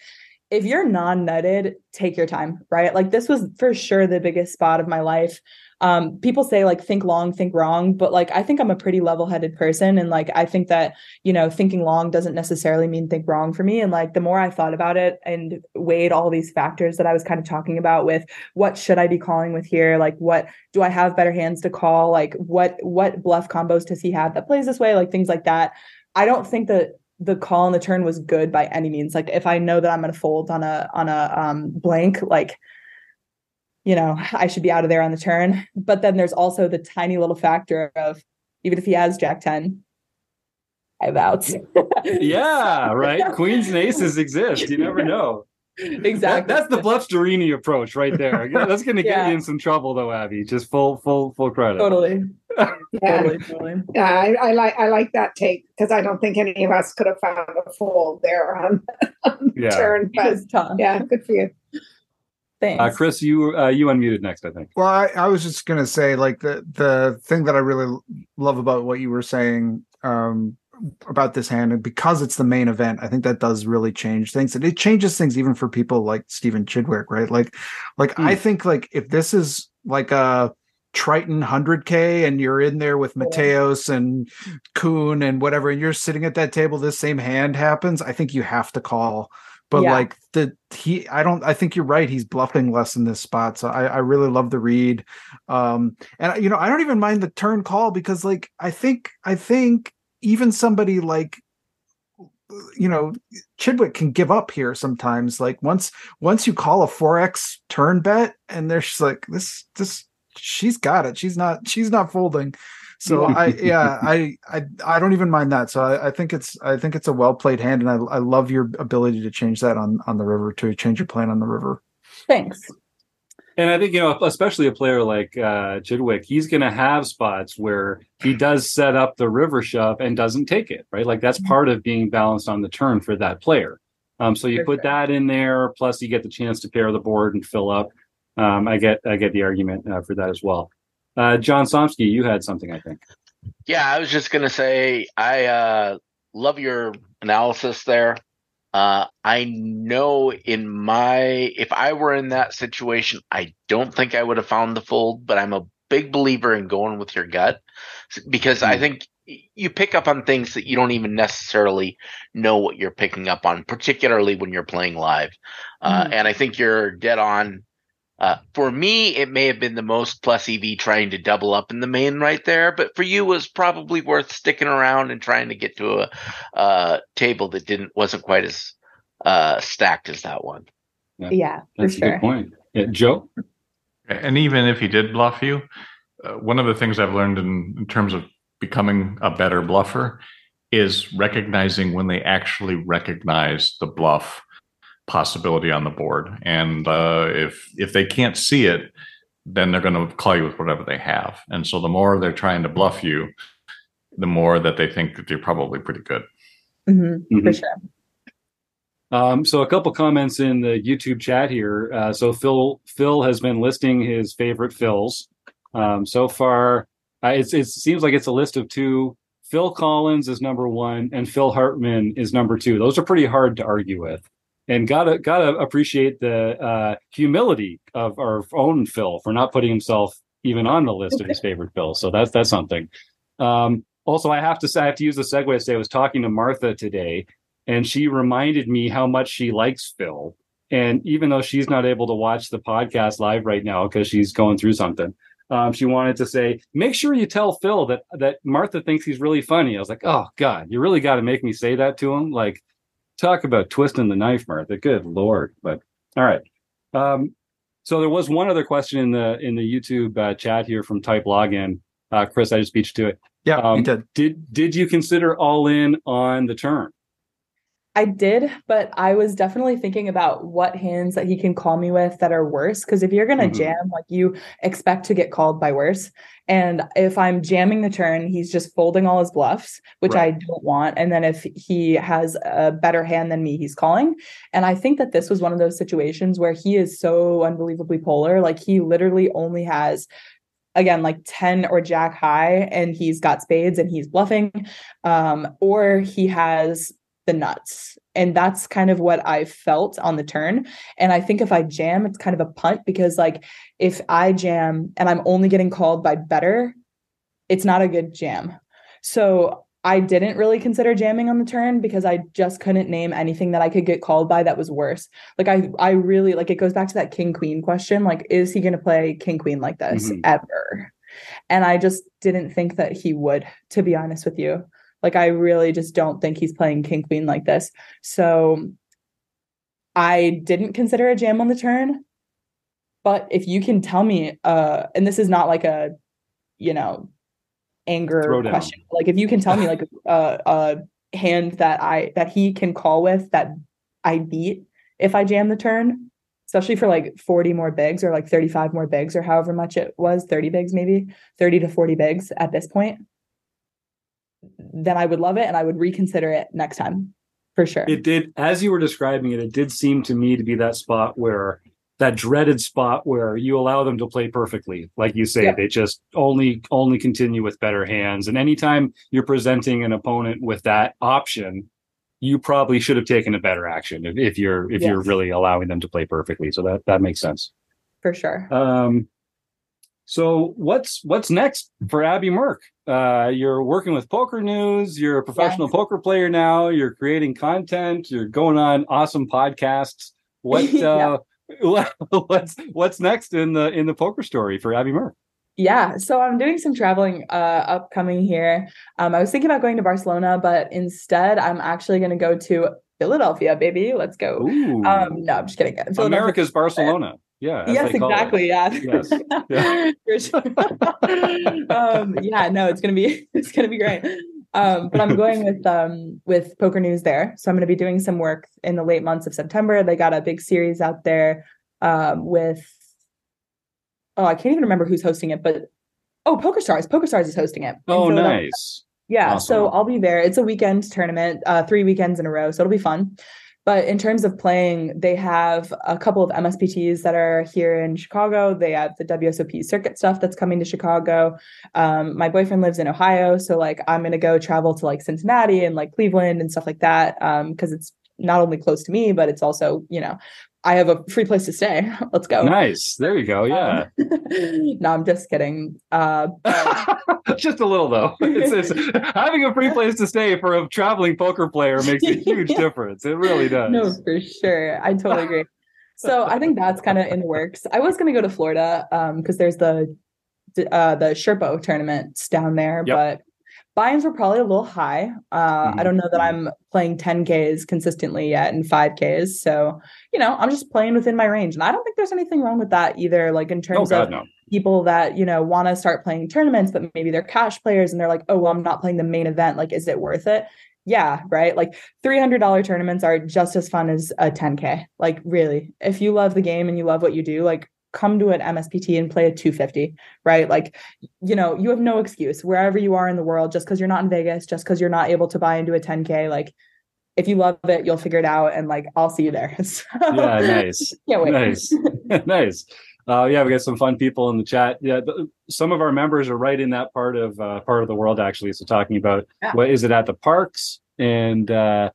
if you're non-nutted, take your time, right? Like this was for sure the biggest spot of my life. Um people say like think long think wrong but like i think i'm a pretty level-headed person and like i think that you know thinking long doesn't necessarily mean think wrong for me and like the more i thought about it and weighed all these factors that i was kind of talking about with what should i be calling with here? Like what do i have better hands to call? Like what what bluff combos does he have that plays this way? Like things like that. I don't think that the call on the turn was good by any means like if i know that i'm going to fold on a on a um blank like you know, I should be out of there on the turn. But then there's also the tiny little factor of even if he has Jack 10, I have outs. yeah, right. Queens and aces exist. You never know. Exactly. That, that's the bluff Storini approach right there. That's going to get Yeah. you in some trouble, though, Abby. Just full, full, full credit. Totally. Yeah, Totally. Totally. yeah I, I like I like that take because I don't think any of us could have found a fold there on, on the Yeah. turn. But It's yeah, good for you. Thanks. Uh, Chris, you uh, you unmuted next, I think. Well, I, I was just gonna say, like the the thing that I really love about what you were saying um, about this hand, and because it's the main event, I think that does really change things, and it changes things even for people like Stephen Chidwick, right? Like, like Hmm. I think like if this is like a Triton 100K and you're in there with Mateos and Koon and whatever, and you're sitting at that table, this same hand happens, I think you have to call. But Yeah. like the he, I don't. I think you're right. He's bluffing less in this spot, so I, I really love the read. Um, and you know, I don't even mind the turn call because, like, I think, I think even somebody like, you know, Chidwick can give up here sometimes. Like once, once you call a four x turn bet, and they're just like this, this, she's got it. She's not, she's not folding. So I, yeah, I, I, I don't even mind that. So I, I think it's, I think it's a well played hand, and I, I love your ability to change that on on the river to change your plan on the river. Thanks. And I think, you know, especially a player like uh, Chidwick, he's going to have spots where he does set up the river shove and doesn't take it, right? Like that's part of being balanced on the turn for that player. Um, so you put that in there, plus you get the chance to pair the board and fill up. Um, I get, I get the argument uh, for that as well. Uh, John Somsky, you had something, I think. Yeah, I was just gonna say I uh, love your analysis there. Uh, I know in my if I were in that situation, I don't think I would have found the fold, but I'm a big believer in going with your gut because I Hmm. think you pick up on things that you don't even necessarily know what you're picking up on, particularly when you're playing live. Uh, Mhm. and I think you're dead on. Uh, for me, it may have been the most plus EV trying to double up in the main right there, but for you, it was probably worth sticking around and trying to get to a, uh table that didn't wasn't quite as uh, stacked as that one. Yeah, for That's a sure. good point. Yeah, Joe? And even if he did bluff you, uh, one of the things I've learned in, in terms of becoming a better bluffer is recognizing when they actually recognize the bluff possibility on the board. And uh, if if they can't see it, then they're going to call you with whatever they have. And so the more they're trying to bluff you, the more that they think that you're probably pretty good. Mhm, For Mhm. sure. Um, so a couple comments in the YouTube chat here. Uh, so Phil Phil has been listing his favorite Phils. Um, so far, uh, it's, it seems like it's a list of two. Phil Collins is number one, and Phil Hartman is number two. Those are pretty hard to argue with, and gotta gotta appreciate the uh, humility of our own Phil for not putting himself even on the list of his favorite Phils. So that's that's something. Um, also, I have to say, I have to use the segue to say I was talking to Martha today, and she reminded me how much she likes Phil. And even though she's not able to watch the podcast live right now because she's going through something, um, she wanted to say, make sure you tell Phil that that Martha thinks he's really funny. I was like, oh God, you really got to make me say that to him. Like, talk about twisting the knife, Martha. Good lord. But all right. Um, so there was one other question in the in the YouTube uh, chat here from Type Login. Uh, Chris, I just beat you to it. Yeah, Um, did. Did did you consider all in on the turn? I did, but I was definitely thinking about what hands that he can call me with that are worse. Because if you're gonna Mhm. jam, like you expect to get called by worse. And if I'm jamming the turn, he's just folding all his bluffs, which I don't want. And then if he has a better hand than me, he's calling. And I think that this was one of those situations where he is so unbelievably polar. Like he literally only has again like 10 or jack high and he's got spades and he's bluffing um or he has the nuts. And that's kind of what i felt on the turn. And i think if i jam it's kind of a punt because like if i jam and i'm only getting called by better it's not a good jam. So i didn't really consider jamming on the turn because i just couldn't name anything that i could get called by that was worse. Like i i really like it goes back to that king queen question like is he going to play king queen like this Mhm. ever? And i just didn't think that he would to be honest with you like i really just don't think he's playing king queen like this. So i didn't consider a jam on the turn but if you can tell me uh and this is not like a you know anger question like if you can tell me like a, a hand that i that he can call with that i beat if i jam the turn especially for like 40 more bigs or like 35 more bigs or however much it was 30 bigs maybe 30 to 40 bigs at this point then i would love it and i would reconsider it next time for sure It did, as you were describing it, it did seem to me to be that spot where that dreaded spot where you allow them to play perfectly. Like you say, Yeah. they just only only continue with better hands. And anytime you're presenting an opponent with that option, you probably should have taken a better action if, if you're if you're really allowing them to play perfectly. So that that makes sense. for sure Um, so what's what's next for Abby Merk? Uh, you're working with Poker News. You're a professional poker player now. You're creating content. You're going on awesome podcasts. What Yeah. uh, what's what's next in the in the poker story for Abby Merk? Yeah, so I'm doing some traveling uh upcoming here. Um I was thinking about going to Barcelona, but instead I'm actually going to go to Philadelphia, baby. Let's go. Um no, I'm just kidding. America's Barcelona. Yeah. Yes, they call it. exactly. Yeah. Yes. Yeah. Um yeah, no, it's going to be it's going to be great. Um but I'm going with um with Poker News there. So I'm going to be doing some work in the late months of September. They got a big series out there um with oh, I can't even remember who's hosting it, but oh, Poker Stars. Poker Stars is hosting it. Oh, Philadelphia. nice. Yeah, Awesome. so I'll be there. It's a weekend tournament, uh, three weekends in a row, so it'll be fun. But in terms of playing, they have a couple of MSPTs that are here in Chicago. They have the WSOP circuit stuff that's coming to Chicago. Um, my boyfriend lives in Ohio, so like I'm gonna go travel to like Cincinnati and like Cleveland and stuff like that because it's not only close to me, but it's also you know I have a free place to stay. Let's go. Nice. There you go. Yeah. Um, no, I'm just kidding. Uh, but- Just a little though. It's, it's having a free place to stay for a traveling poker player makes a huge difference. It really does. No, for sure. I totally agree. So I think that's kind of in the works. I was going to go to Florida um because there's the uh the SHRPO tournaments down there, Yep. but buy-ins were probably a little high. Uh I Mhm. don't know that I'm playing 10Ks consistently yet and 5Ks. So, you know, I'm just playing within my range. And I don't think there's anything wrong with that either. Like in Oh terms God, of no. people that you know want to start playing tournaments but maybe they're cash players and they're like oh well i'm not playing the main event like is it worth it yeah right like $300 tournaments are just as fun as a 10k like really if you love the game and you love what you do like come to an mspt and play a 250 right like you know you have no excuse wherever you are in the world just because you're not in vegas just because you're not able to buy into a 10k like if you love it you'll figure it out and like i'll see you there So, Yeah, nice. can't wait Nice. nice. Uh, yeah, we got some fun people in the chat. Yeah, th- some of our members are right in that part of uh, part of the world actually. So talking about Yeah. what is it at the parks and uh,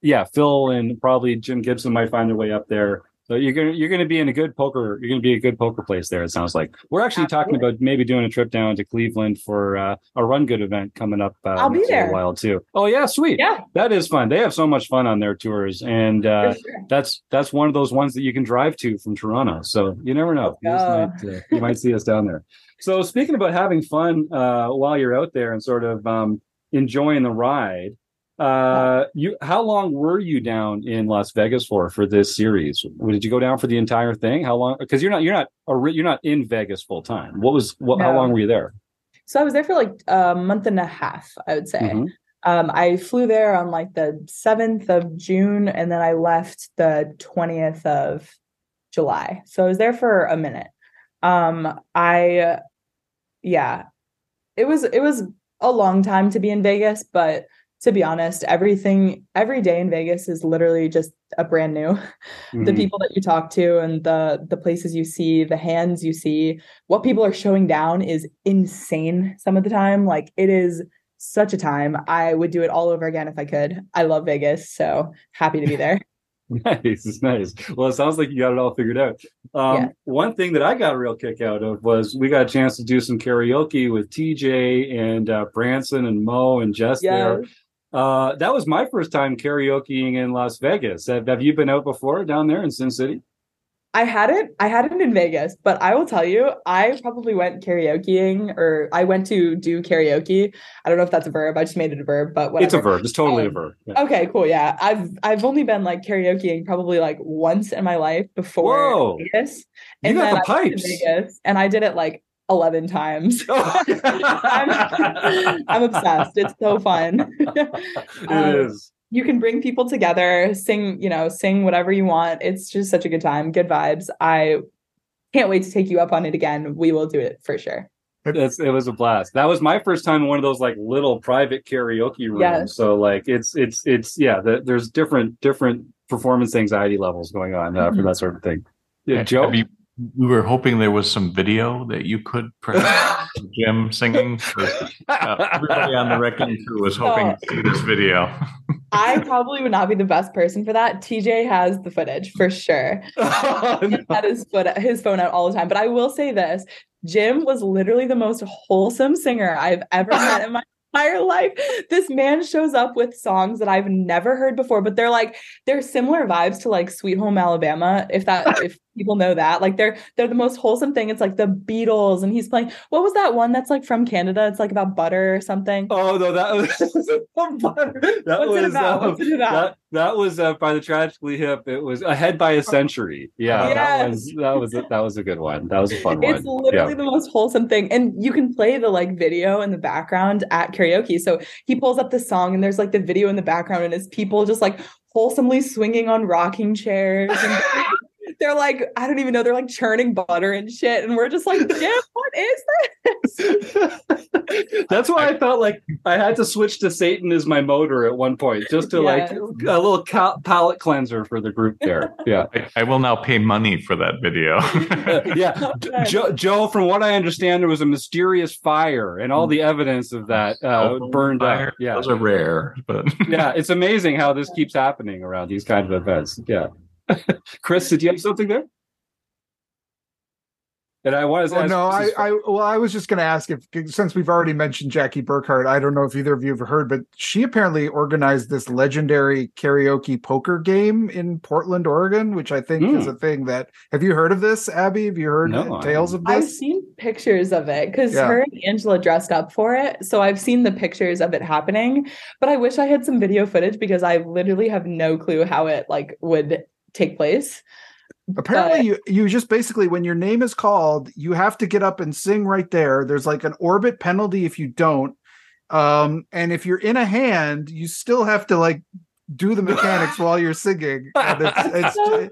yeah, Phil and probably Jim Gibson might find their way up there. So you're gonna you're gonna be in a good poker. You're gonna be a good poker place there. It sounds like we're actually talking about maybe doing a trip down to Cleveland for uh, a Run Good event coming up. Uh, I'll be there. while too. Oh yeah, sweet. yeah That is fun. They have so much fun on their tours, and uh, sure. that's that's one of those ones that you can drive to from Toronto. So you never know. You, just might, uh, you might see us down there. So speaking about having fun uh, while you're out there and sort of um, enjoying the ride, uh, you how long were you down in Las Vegas for for this series? Did you go down for the entire thing? How long? Because you're not you're not a, re- you're not in Vegas full time. What was what? How long were you there? So I was there for like a month and a half, I would say. Mhm. Um, I flew there on like the 7th of June and then I left the 20th of July. So I was there for a minute. Um, I, yeah, it was, it was a long time to be in Vegas, but to be honest, everything, every day in Vegas is literally just a brand new. Mm-hmm. The people that you talk to and the the places you see, the hands you see, what people are showing down is insane some of the time. Like it is such a time. I would do it all over again if I could. I love Vegas, so happy to be there. nice, nice. Well, it sounds like you got it all figured out. Um, yeah. One thing that I got a real kick out of was we got a chance to do some karaoke with TJ and uh, Branson and Mo and Jess yes. there. Uh, that was my first time karaokeing in Las Vegas. Have, have you been out before down there in Sin City? I hadn't I hadn't in Vegas, but I will tell you, I probably went karaokeing or I went to do karaoke. I don't know if that's a verb. I just made it a verb, but whatever. It's a verb. It's totally um, a verb. Yeah. Okay, cool. Yeah. I've I've only been like karaokeing probably like once in my life before Whoa. Vegas. And you got the pipes. Vegas and I did it like 11 times. I'm, I'm, obsessed. It's so fun. it um, is you can bring people together, sing, you know, sing whatever you want. It's just such a good time, good vibes. I can't wait to take you up on it again. We will do it for sure. It's, it was a blast. That was my first time in one of those like little private karaoke rooms. Yes. So like it's it's it's yeah. The, there's different different performance anxiety levels going on uh, for mm-hmm. that sort of thing. Yeah, Joe. You, we were hoping there was some video that you could perhaps Jim singing. Uh, everybody on the RECing Crew was hoping oh. to see this video. I probably would not be the best person for that. TJ has the footage for sure. Oh, no. He had his foot his phone out all the time. But I will say this: Jim was literally the most wholesome singer I've ever met in my entire life. This man shows up with songs that I've never heard before, but they're like they're similar vibes to like Sweet Home Alabama. If that if people know that, like they're they're the most wholesome thing. It's like the Beatles, and he's playing. What was that one that's like from Canada? It's like about butter or something. Oh no, that was butter. That What's was it about? Um, What's it about? That, that was uh, by the Tragically Hip. It was ahead by a century. Yeah, yes. that was that was a, that was a good one. That was a fun it's one. It's literally yeah. the most wholesome thing, and you can play the like video in the background at karaoke. So he pulls up the song, and there's like the video in the background, and it's people just like wholesomely swinging on rocking chairs. And they're like, I don't even know, they're like churning butter and shit. And we're just like, Jim, what is this? That's why I felt like I had to switch to Satan as my motor at one point, just to yes. like a little cal- palate cleanser for the group there. Yeah. I, I will now pay money for that video. yeah. Oh, Joe, Joe, from what I understand, there was a mysterious fire and all the evidence of that uh, oh, burned fire. up. Yeah. Those are rare, but yeah, it's amazing how this keeps happening around these kind of events. Yeah. Chris, did you have something there? And I was oh, no, I, I well, I was just going to ask if since we've already mentioned Jackie Burkhart, I don't know if either of you have heard, but she apparently organized this legendary karaoke poker game in Portland, Oregon, which I think mm. is hmm. a thing that. Have you heard of this, Abby? Have you heard no, tales of this? I've seen pictures of it because yeah. her and Angela dressed up for it, so I've seen the pictures of it happening. But I wish I had some video footage because I literally have no clue how it like would take place. Apparently, but, you you just basically when your name is called, you have to get up and sing right there. There's like an orbit penalty if you don't. Um, and if you're in a hand, you still have to like do the mechanics while you're singing. And it's, it's, so it,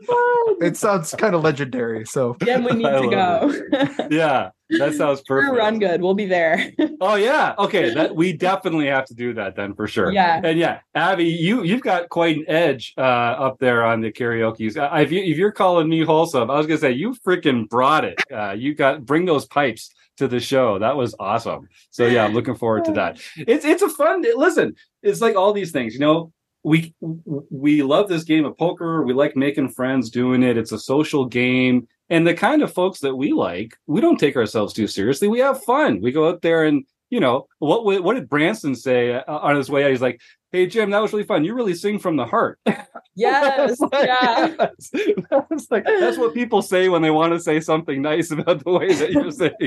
it, sounds kind of legendary. So yeah, we need to go. yeah, that sounds perfect. We're run good. We'll be there. oh yeah, okay. That we definitely have to do that then for sure. Yeah, and yeah, Abby, you you've got quite an edge uh, up there on the karaoke's. Uh, if you if you're calling me wholesome, I was gonna say you freaking brought it. Uh, you got bring those pipes to the show. That was awesome. So yeah, I'm looking forward to that. It's it's a fun. Listen, it's like all these things, you know we we love this game of poker. We like making friends doing it. It's a social game. And the kind of folks that we like, we don't take ourselves too seriously. We have fun. We go out there and you know what? What did Branson say uh, on his way out? He's like, "Hey Jim, that was really fun. You really sing from the heart." Yes, like, yeah. That's like that's what people say when they want to say something nice about the way that you're saying.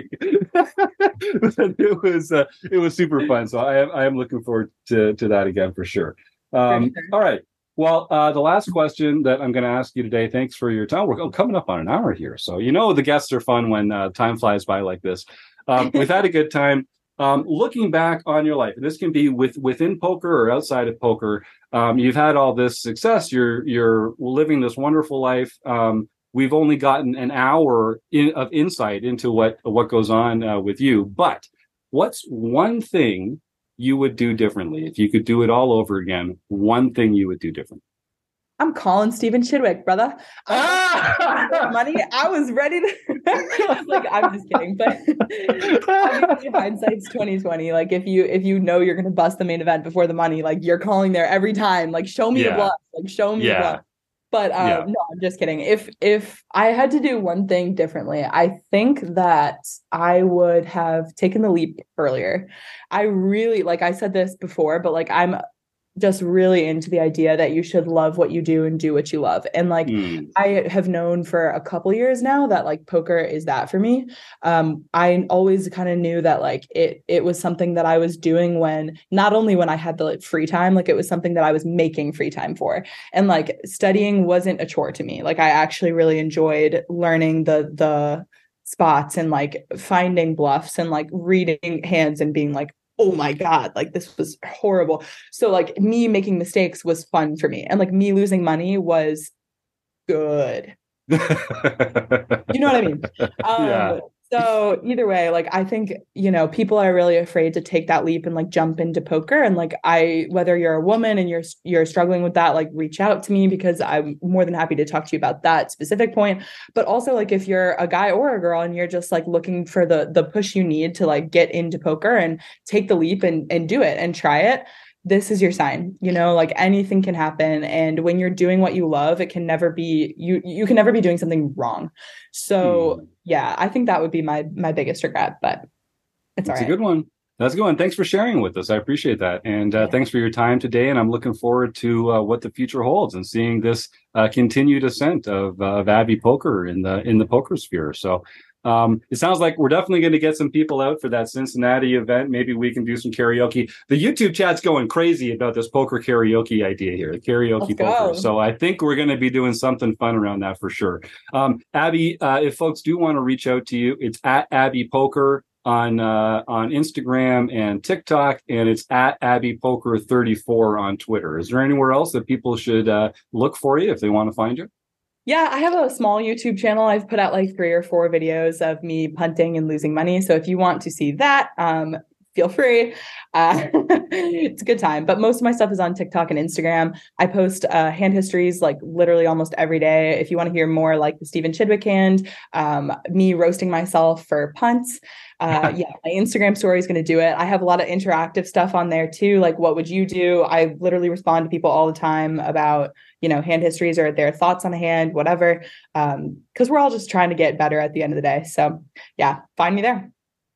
it was uh, it was super fun. So I am I am looking forward to to that again for sure. Um, sure. All right. Well, uh, the last question that I'm going to ask you today, thanks for your time. We're coming up on an hour here. So, you know, the guests are fun when uh, time flies by like this. Um, we've had a good time. um, looking back on your life, and this can be with within poker or outside of poker, um, you've had all this success. You're you're living this wonderful life. Um, we've only gotten an hour in, of insight into what what goes on uh, with you. But what's one thing you would do differently if you could do it all over again? One thing you would do differently. I'm calling Stephen Chidwick, brother. Ah! money. I was ready to like I'm just kidding, but obviously hindsight's 2020. Like if you if you know you're gonna bust the main event before the money, like you're calling there every time. Like show me yeah. the bluff. Like show me yeah. the bluff. But uh, yeah. no, I'm just kidding. If if I had to do one thing differently, I think that I would have taken the leap earlier. I really like I said this before, but like I'm just really into the idea that you should love what you do and do what you love. And like mm. I have known for a couple years now that like poker is that for me. Um I always kind of knew that like it it was something that I was doing when not only when I had the like, free time, like it was something that I was making free time for. And like studying wasn't a chore to me. Like I actually really enjoyed learning the the spots and like finding bluffs and like reading hands and being like oh my god like this was horrible. So like me making mistakes was fun for me and like me losing money was good. You know what i mean? Um, yeah so either way like i think you know people are really afraid to take that leap and like jump into poker. And like i whether you're a woman and you're you're struggling with that like reach out to me because i'm more than happy to talk to you about that specific point. But also like if you're a guy or a girl and you're just like looking for the the push you need to like get into poker and take the leap and and do it and try it this is your sign you know like anything can happen and when you're doing what you love it can never be you you can never be doing something wrong so hmm. yeah i think that would be my my biggest regret but it's That's a good one that's a good one. Thanks for sharing with us. I appreciate that. And uh, yeah. thanks for your time today. And I'm looking forward to uh, what the future holds and seeing this uh, continued ascent of, uh, of Abby Poker in the in the poker sphere. So um, it sounds like we're definitely going to get some people out for that Cincinnati event. Maybe we can do some karaoke. The YouTube chat's going crazy about this poker karaoke idea here, the karaoke poker. So I think we're going to be doing something fun around that for sure. Um, Abby, uh, if folks do want to reach out to you, it's at Abby Poker on uh, on Instagram and TikTok, and it's at Abby Poker 34 on Twitter. Is there anywhere else that people should uh, look for you if they want to find you? Yeah, I have a small YouTube channel. I've put out like three or four videos of me punting and losing money. So if you want to see that, um, feel free. Uh, it's a good time. But most of my stuff is on TikTok and Instagram. I post uh, hand histories like literally almost every day. If you want to hear more like the Stephen Chidwick hand, um, me roasting myself for punts. Uh, yeah, my Instagram story is going to do it. I have a lot of interactive stuff on there too. Like, what would you do? I literally respond to people all the time about you know hand histories or their thoughts on hand whatever um because we're all just trying to get better at the end of the day so yeah find me there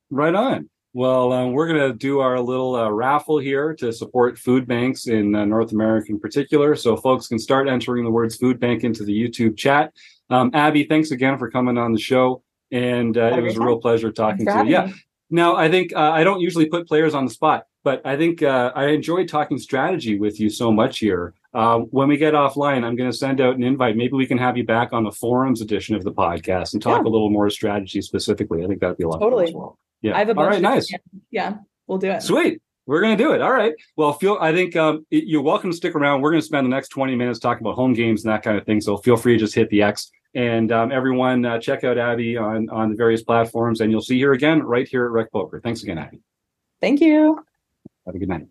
right on well, um, we're going to do our little uh, raffle here to support food banks in uh, North America in particular. So folks can start entering the words food bank into the YouTube chat. Um, Abby, thanks again for coming on the show. And uh, it was a real pleasure talking to you. Yeah. Me. Now, I think uh, I don't usually put players on the spot, but I think uh, I enjoyed talking strategy with you so much here. Uh, when we get offline, I'm going to send out an invite. Maybe we can have you back on the forums edition of the podcast and talk yeah. a little more strategy specifically. I think that'd be a lot totally. well. Yeah. I have a All right. Nice. Yeah. We'll do it. Sweet. We're going to do it. All right. Well, feel I think um, you're welcome to stick around. We're going to spend the next 20 minutes talking about home games and that kind of thing. So feel free to just hit the X and um, everyone uh, check out Abby on on the various platforms, and you'll see her again right here at Rec Poker. Thanks again, Abby. Thank you. Have a good night.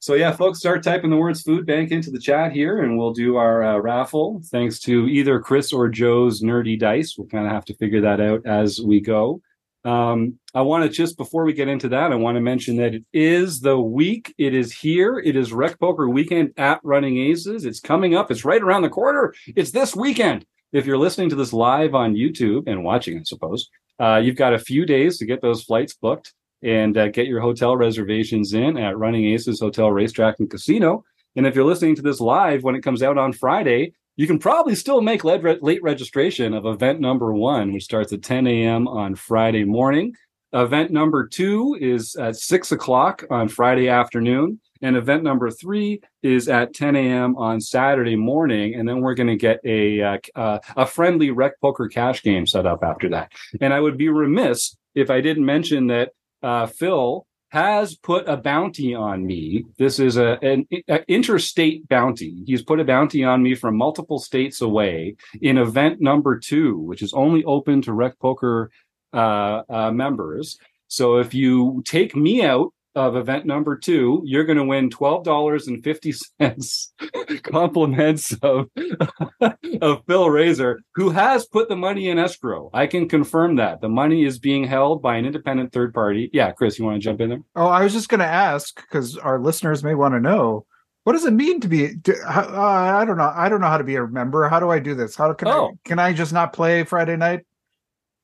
So yeah, folks, start typing the words food bank into the chat here, and we'll do our uh, raffle. Thanks to either Chris or Joe's nerdy dice. We'll kind of have to figure that out as we go. Um, I want to just before we get into that, I want to mention that it is the week. It is here. It is Rec Poker Weekend at Running Aces. It's coming up. It's right around the corner. It's this weekend. If you're listening to this live on YouTube and watching, I suppose, uh, you've got a few days to get those flights booked and uh, get your hotel reservations in at Running Aces Hotel Racetrack and Casino. And if you're listening to this live when it comes out on Friday, you can probably still make late registration of event number one, which starts at 10 a.m. on Friday morning. Event number two is at six o'clock on Friday afternoon. And event number three is at 10 a.m. on Saturday morning. And then we're going to get a, uh, uh, a friendly rec poker cash game set up after that. And I would be remiss if I didn't mention that uh, Phil has put a bounty on me. This is a an, an, interstate bounty. He's put a bounty on me from multiple states away in event number two, which is only open to Rec Poker uh, uh, members. So if you take me out of event number two, you're going to win twelve dollars and fifty cents compliments of of Phil Razor, who has put the money in escrow. I can confirm that the money is being held by an independent third party. Yeah, Chris, you want to jump in there? Oh, I was just going to ask because our listeners may want to know. What does it mean to be? To, uh, I don't know. I don't know how to be a member. How do I do this? How can oh. I? Can I just not play Friday night?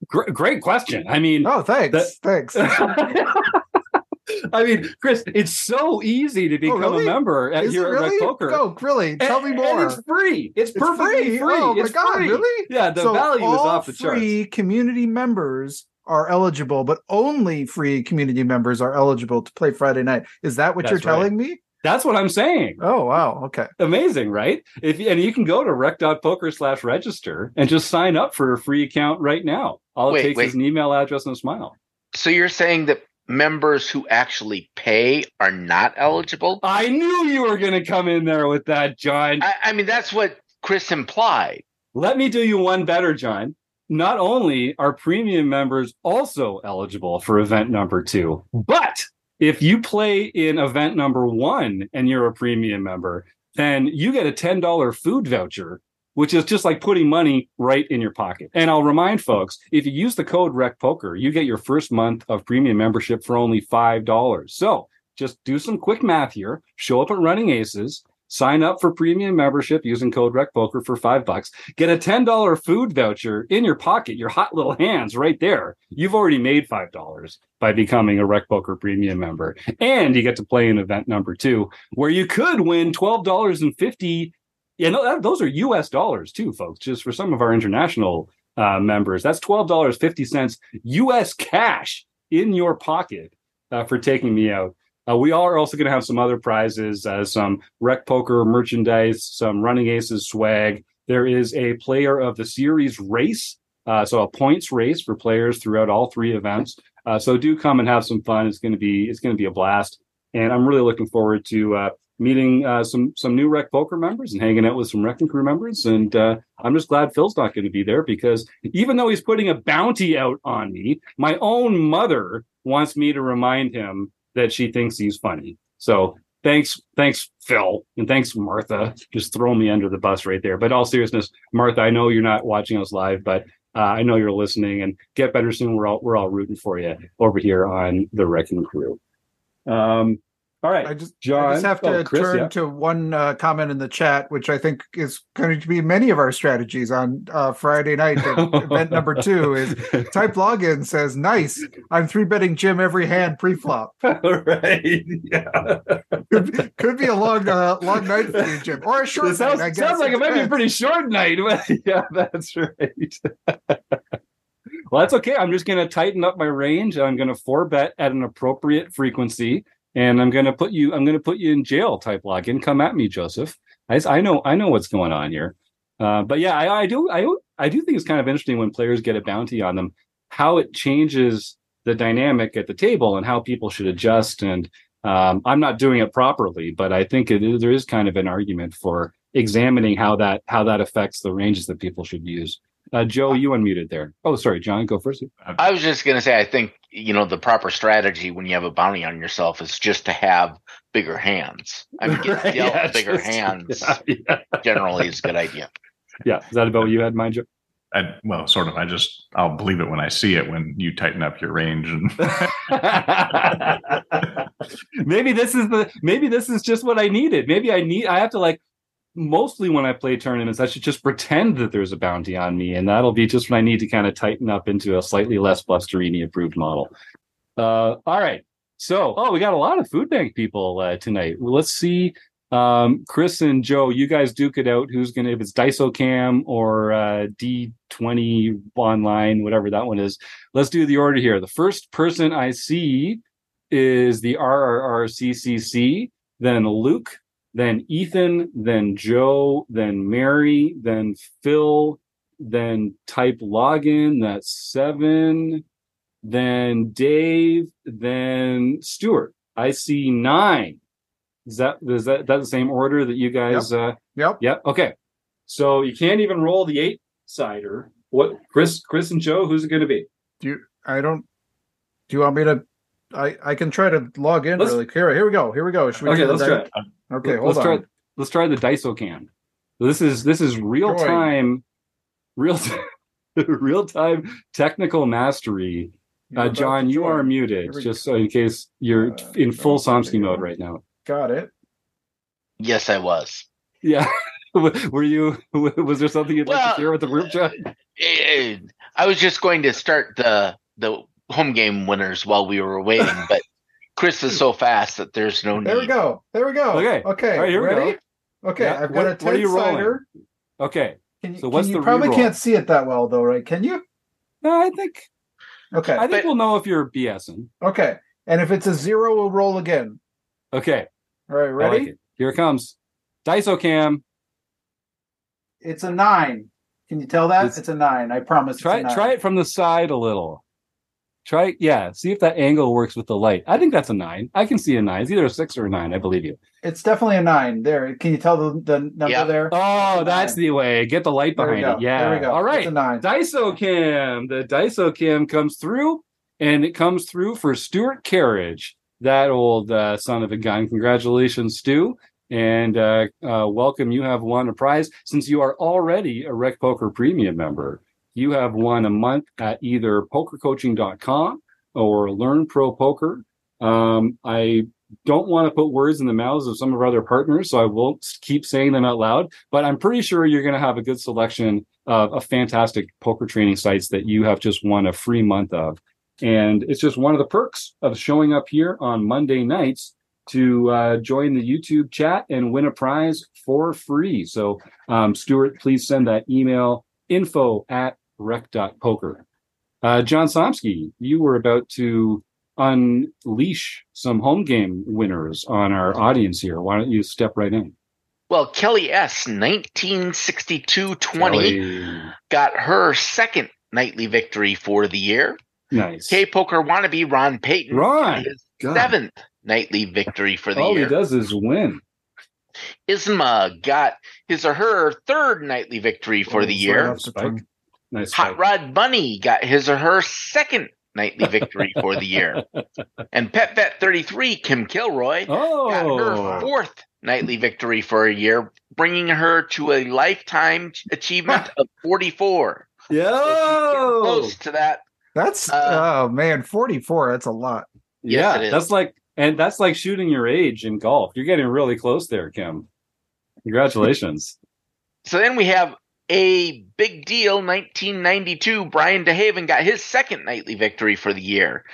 Great, great question. I mean, oh, thanks, that, thanks. I mean, Chris, it's so easy to oh, become oh, really? a member at, here really? at Rec Poker. Oh, really? Tell and, me more. it's free. It's, it's perfectly free. free. Oh it's my god, free. really? Yeah, the so value is off the charts. Free community members are eligible, but only free community members are eligible to play Friday night. Is that what That's you're telling right. me? That's what I'm saying. Oh wow, okay. Amazing, right? If and you can go to rec.poker slash register and just sign up for a free account right now. All it wait, takes wait. is an email address and a smile. So you're saying that members who actually pay are not eligible. I knew you were going to come in there with that, John. I, I, mean, that's what Chris implied. Let me do you one better, John. Not only are premium members also eligible for event number two, but if you play in event number one and you're a premium member, then you get a $10 food voucher which is just like putting money right in your pocket. And I'll remind folks, if you use the code Rec Poker, you get your first month of premium membership for only $5. So just do some quick math here, show up at Running Aces, sign up for premium membership using code Rec Poker for five bucks, get a $10 food voucher in your pocket, your hot little hands right there. You've already made $5 by becoming a Rec Poker premium member. And you get to play in event number two, where you could win $12.50 yeah, no, that, those are U.S. dollars too, folks. Just for some of our international uh, members, that's twelve dollars fifty cents U.S. cash in your pocket uh, for taking me out. Uh, we are also going to have some other prizes, uh, some rec poker merchandise, some running aces swag. There is a player of the series race, uh, so a points race for players throughout all three events. Uh, so do come and have some fun. It's going to be it's going to be a blast, and I'm really looking forward to meeting uh, some some new Rec Poker members and hanging out with some RECing Crew members. And uh, I'm just glad Phil's not going to be there because even though he's putting a bounty out on me, my own mother wants me to remind him that she thinks he's funny. So thanks, thanks, Phil, and thanks, Martha. Just throw me under the bus right there. But all seriousness, Martha, I know you're not watching us live, but uh, I know you're listening. And get better soon. We're all we're all rooting for you over here on the RECing Crew. Um, all right, I just, John, I just have to oh, Chris, turn yeah. to one uh, comment in the chat, which I think is going to be many of our strategies on uh, Friday night. event number two is type login says, "Nice, I'm three betting Jim every hand pre-flop." right, yeah, could, could be a long, uh, long night for you, Jim, or a short it sounds, night. I guess. Sounds like it might be a pretty short night. yeah, that's right. well, that's okay. I'm just going to tighten up my range. I'm going to four bet at an appropriate frequency and I'm going to put you I'm going to put you in jail type login. Come at me, Joseph. I, I know I know what's going on here. Uh, but yeah, I, I do I I do think it's kind of interesting when players get a bounty on them, how it changes the dynamic at the table and how people should adjust. And um, I'm not doing it properly, but I think it there is kind of an argument for examining how that how that affects the ranges that people should use. Uh, Joe, you unmuted there. Oh, sorry, John, go first. I was just going to say, I think you know the proper strategy when you have a bounty on yourself is just to have bigger hands. I mean, get right, yeah, bigger just, hands yeah, yeah. generally is a good idea. Yeah, is that about what you had in mind, Joe? I, well, sort of. I just I'll believe it when I see it. When you tighten up your range, and maybe this is the maybe this is just what I needed. Maybe I need I have to like mostly when I play tournaments, I should just pretend that there's a bounty on me, and that'll be just when I need to kind of tighten up into a slightly less Blusterini approved model. Uh, all right. So, oh, we got a lot of food bank people uh, tonight. Well, let's see. Um, Chris and Joe, you guys duke it out. Who's going to, if it's Dysocam or uh, D20 online, whatever that one is. Let's do the order here. The first person I see is the RRRCCC, then Luke, then Ethan, then Joe, then Mary, then Phil, then type login. That's seven. then Dave, then Stuart. I see nine. Is that is that that the same order that you guys? Yep. Uh, yep. Yep. Okay. So you can't even roll the eight sider. What Chris, Chris and Joe? Who's it going to be? Do you? I don't. Do you want me to? I I can try to log in Let's- really. Here, here we go. Here we go. Should we Okay, let's try. it. Okay, hold let's on. try. Let's try the Dysocam. So this is this is real Join. time, real time, real time technical mastery. Uh, John, you are muted, just so in case you're Uh, in full okay, Somsky mode right now. Got it. Yes, I was. Yeah. Were you? Was there something you'd like to share with the group chat? Eh, I was just going to start the the home game winners while we were waiting, but Chris is so fast that there's no need. There we go. There we go. Okay. Okay. All right, here we ready? go. Okay. Yeah, I've what- got a what are ten you rolling? sider. Okay. Can you, So what's can you the probably reroll? can't see it that well though, right? Can you? No, I think Okay. I think But- we'll know if you're BSing. okay. And if it's a zero, we'll roll again. Okay. All right. I like Ready? it. Here it comes. Dysocam. It's a nine. Can you tell that? It's- It's, a nine. I promise. Try it's a nine. try it from the side a little. Try yeah. See if that angle works with the light. I think that's a nine. I can see a nine. It's either a six or a nine. I believe you. It's definitely a nine. There. Can you tell the, the number Yeah. there? Oh, that's the way. Get the light There we behind go. it. Yeah. There we go. All right. It's a nine. Dysocam. The Dysocam comes through, and it comes through for Stuart Carriage, that old uh, son of a gun. Congratulations, Stu, and uh, uh, welcome. You have won a prize since you are already a Rec Poker Premium member. You have won a month at either PokerCoaching.com or Learn Pro Poker. Um, I don't want to put words in the mouths of some of our other partners, so I won't keep saying them out loud. But I'm pretty sure you're going to have a good selection of, of fantastic poker training sites that you have just won a free month of. And it's just one of the perks of showing up here on Monday nights to uh, join the YouTube chat and win a prize for free. So, um, Stuart, please send that email info at rec.poker. Uh, John Somsky, you were about to unleash some home game winners on our audience here. Why don't you step right in? Well, Kelly S, 1962 20, got her second nightly victory for the year. Nice. K Poker wannabe Ron Payton Ron, got his seventh nightly victory for the All year. All he does is win. Isma got his or her third nightly victory for the year. right off the Spike. Tongue. Nice. Hot spike. Rod Bunny got his or her second nightly victory for the year. And Pet Vet 33, Kim Kilroy, got her Oh, fourth nightly victory for a year, bringing her to a lifetime achievement of 44. So yo, close to that. That's Uh, oh man, forty four. That's a lot. Yes, yeah, that's like, and that's like shooting your age in golf. You're getting really close there, Kim. Congratulations. So then we have a big deal 1992. Brian DeHaven got his second nightly victory for the year.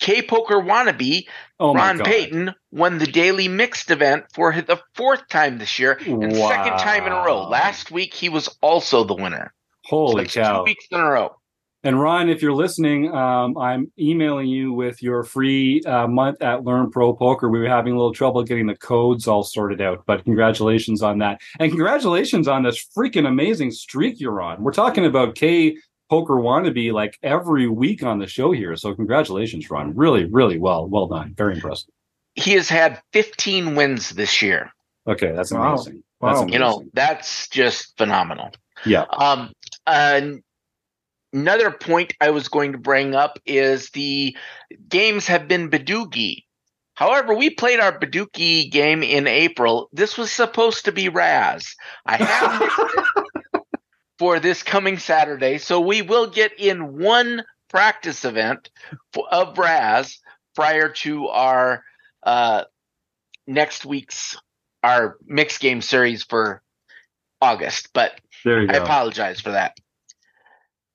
K Poker Wannabe, Oh Ron god, Payton won the daily mixed event for the fourth time this year and second time in a row. Last week he was also the winner. So Holy that's cow! Two weeks in a row. And Ron, if you're listening, um, I'm emailing you with your free uh, month at Learn Pro Poker. We were having a little trouble getting the codes all sorted out, but congratulations on that. And congratulations on this freaking amazing streak you're on. We're talking about K Poker Wannabe like every week on the show here. So congratulations, Ron. Really, really well. Well done. Very impressive. He has had 15 wins this year. Okay, that's Wow. amazing. That's Wow. amazing. You know, that's just phenomenal. Yeah. Um, and another point I was going to bring up is the games have been Badugi. However, we played our Badugi game in April. This was supposed to be Raz. I have it for this coming Saturday, so we will get in one practice event for, of Raz prior to our uh, next week's our mixed game series for August. But I go. apologize for that.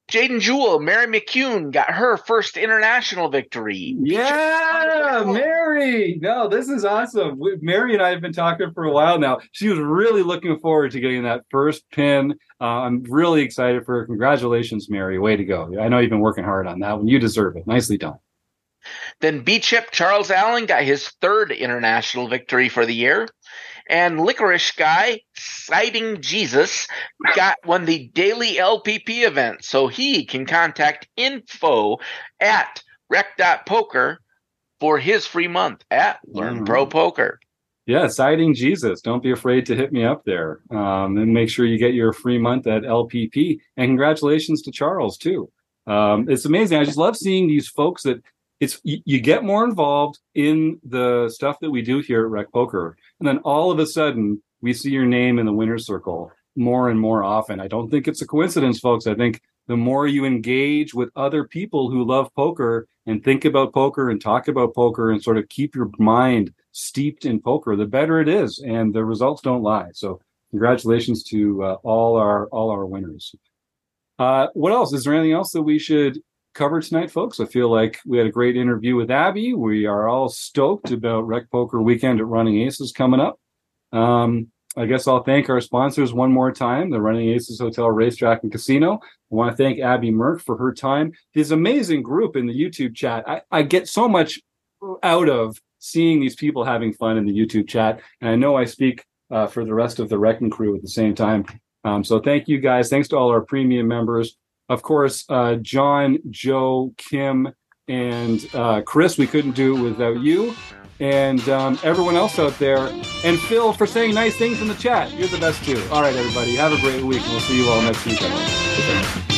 Jaden Jewell, Mary McCune got her first international victory. Yeah, Mary. No, this is awesome. We, Mary and I have been talking for a while now. She was really looking forward to getting that first pin. Uh, I'm really excited for her. Congratulations, Mary. Way to go. I know you've been working hard on that one. You deserve it. Nicely done. Then B Chip Charles Allen got his third international victory for the year. And Licorice Guy, citing Jesus, got won the daily LPP event. So he can contact info at rec.poker for his free month at Learn Pro Poker. Yeah, citing Jesus. Don't be afraid to hit me up there. Um, and make sure you get your free month at LPP. And congratulations to Charles, too. Um, it's amazing. I just love seeing these folks that it's you, you, get more involved in the stuff that we do here at Rec Poker. And then all of a sudden, we see your name in the winner's circle more and more often. I don't think it's a coincidence, folks. I think the more you engage with other people who love poker and think about poker and talk about poker and sort of keep your mind steeped in poker, the better it is, and the results don't lie. So, congratulations to uh, all our all our winners. Uh, what else? Is there anything else that we should cover tonight, folks? I feel like we had a great interview with Abby. We are all stoked about Rec Poker Weekend at Running Aces coming up. Um, I guess I'll thank our sponsors one more time, the Running Aces Hotel, Racetrack, and Casino. I want to thank Abby Merk for her time. This amazing group in the YouTube chat. I, I get so much out of seeing these people having fun in the YouTube chat. And I know I speak uh, for the rest of the RECing crew at the same time. Um, so thank you guys. Thanks to all our premium members. Of course, uh, John, Joe, Kim, and uh, Chris, we couldn't do it without you and um, everyone else out there, and Phil for saying nice things in the chat. You're the best too. All right, everybody, have a great week, and we'll see you all next week.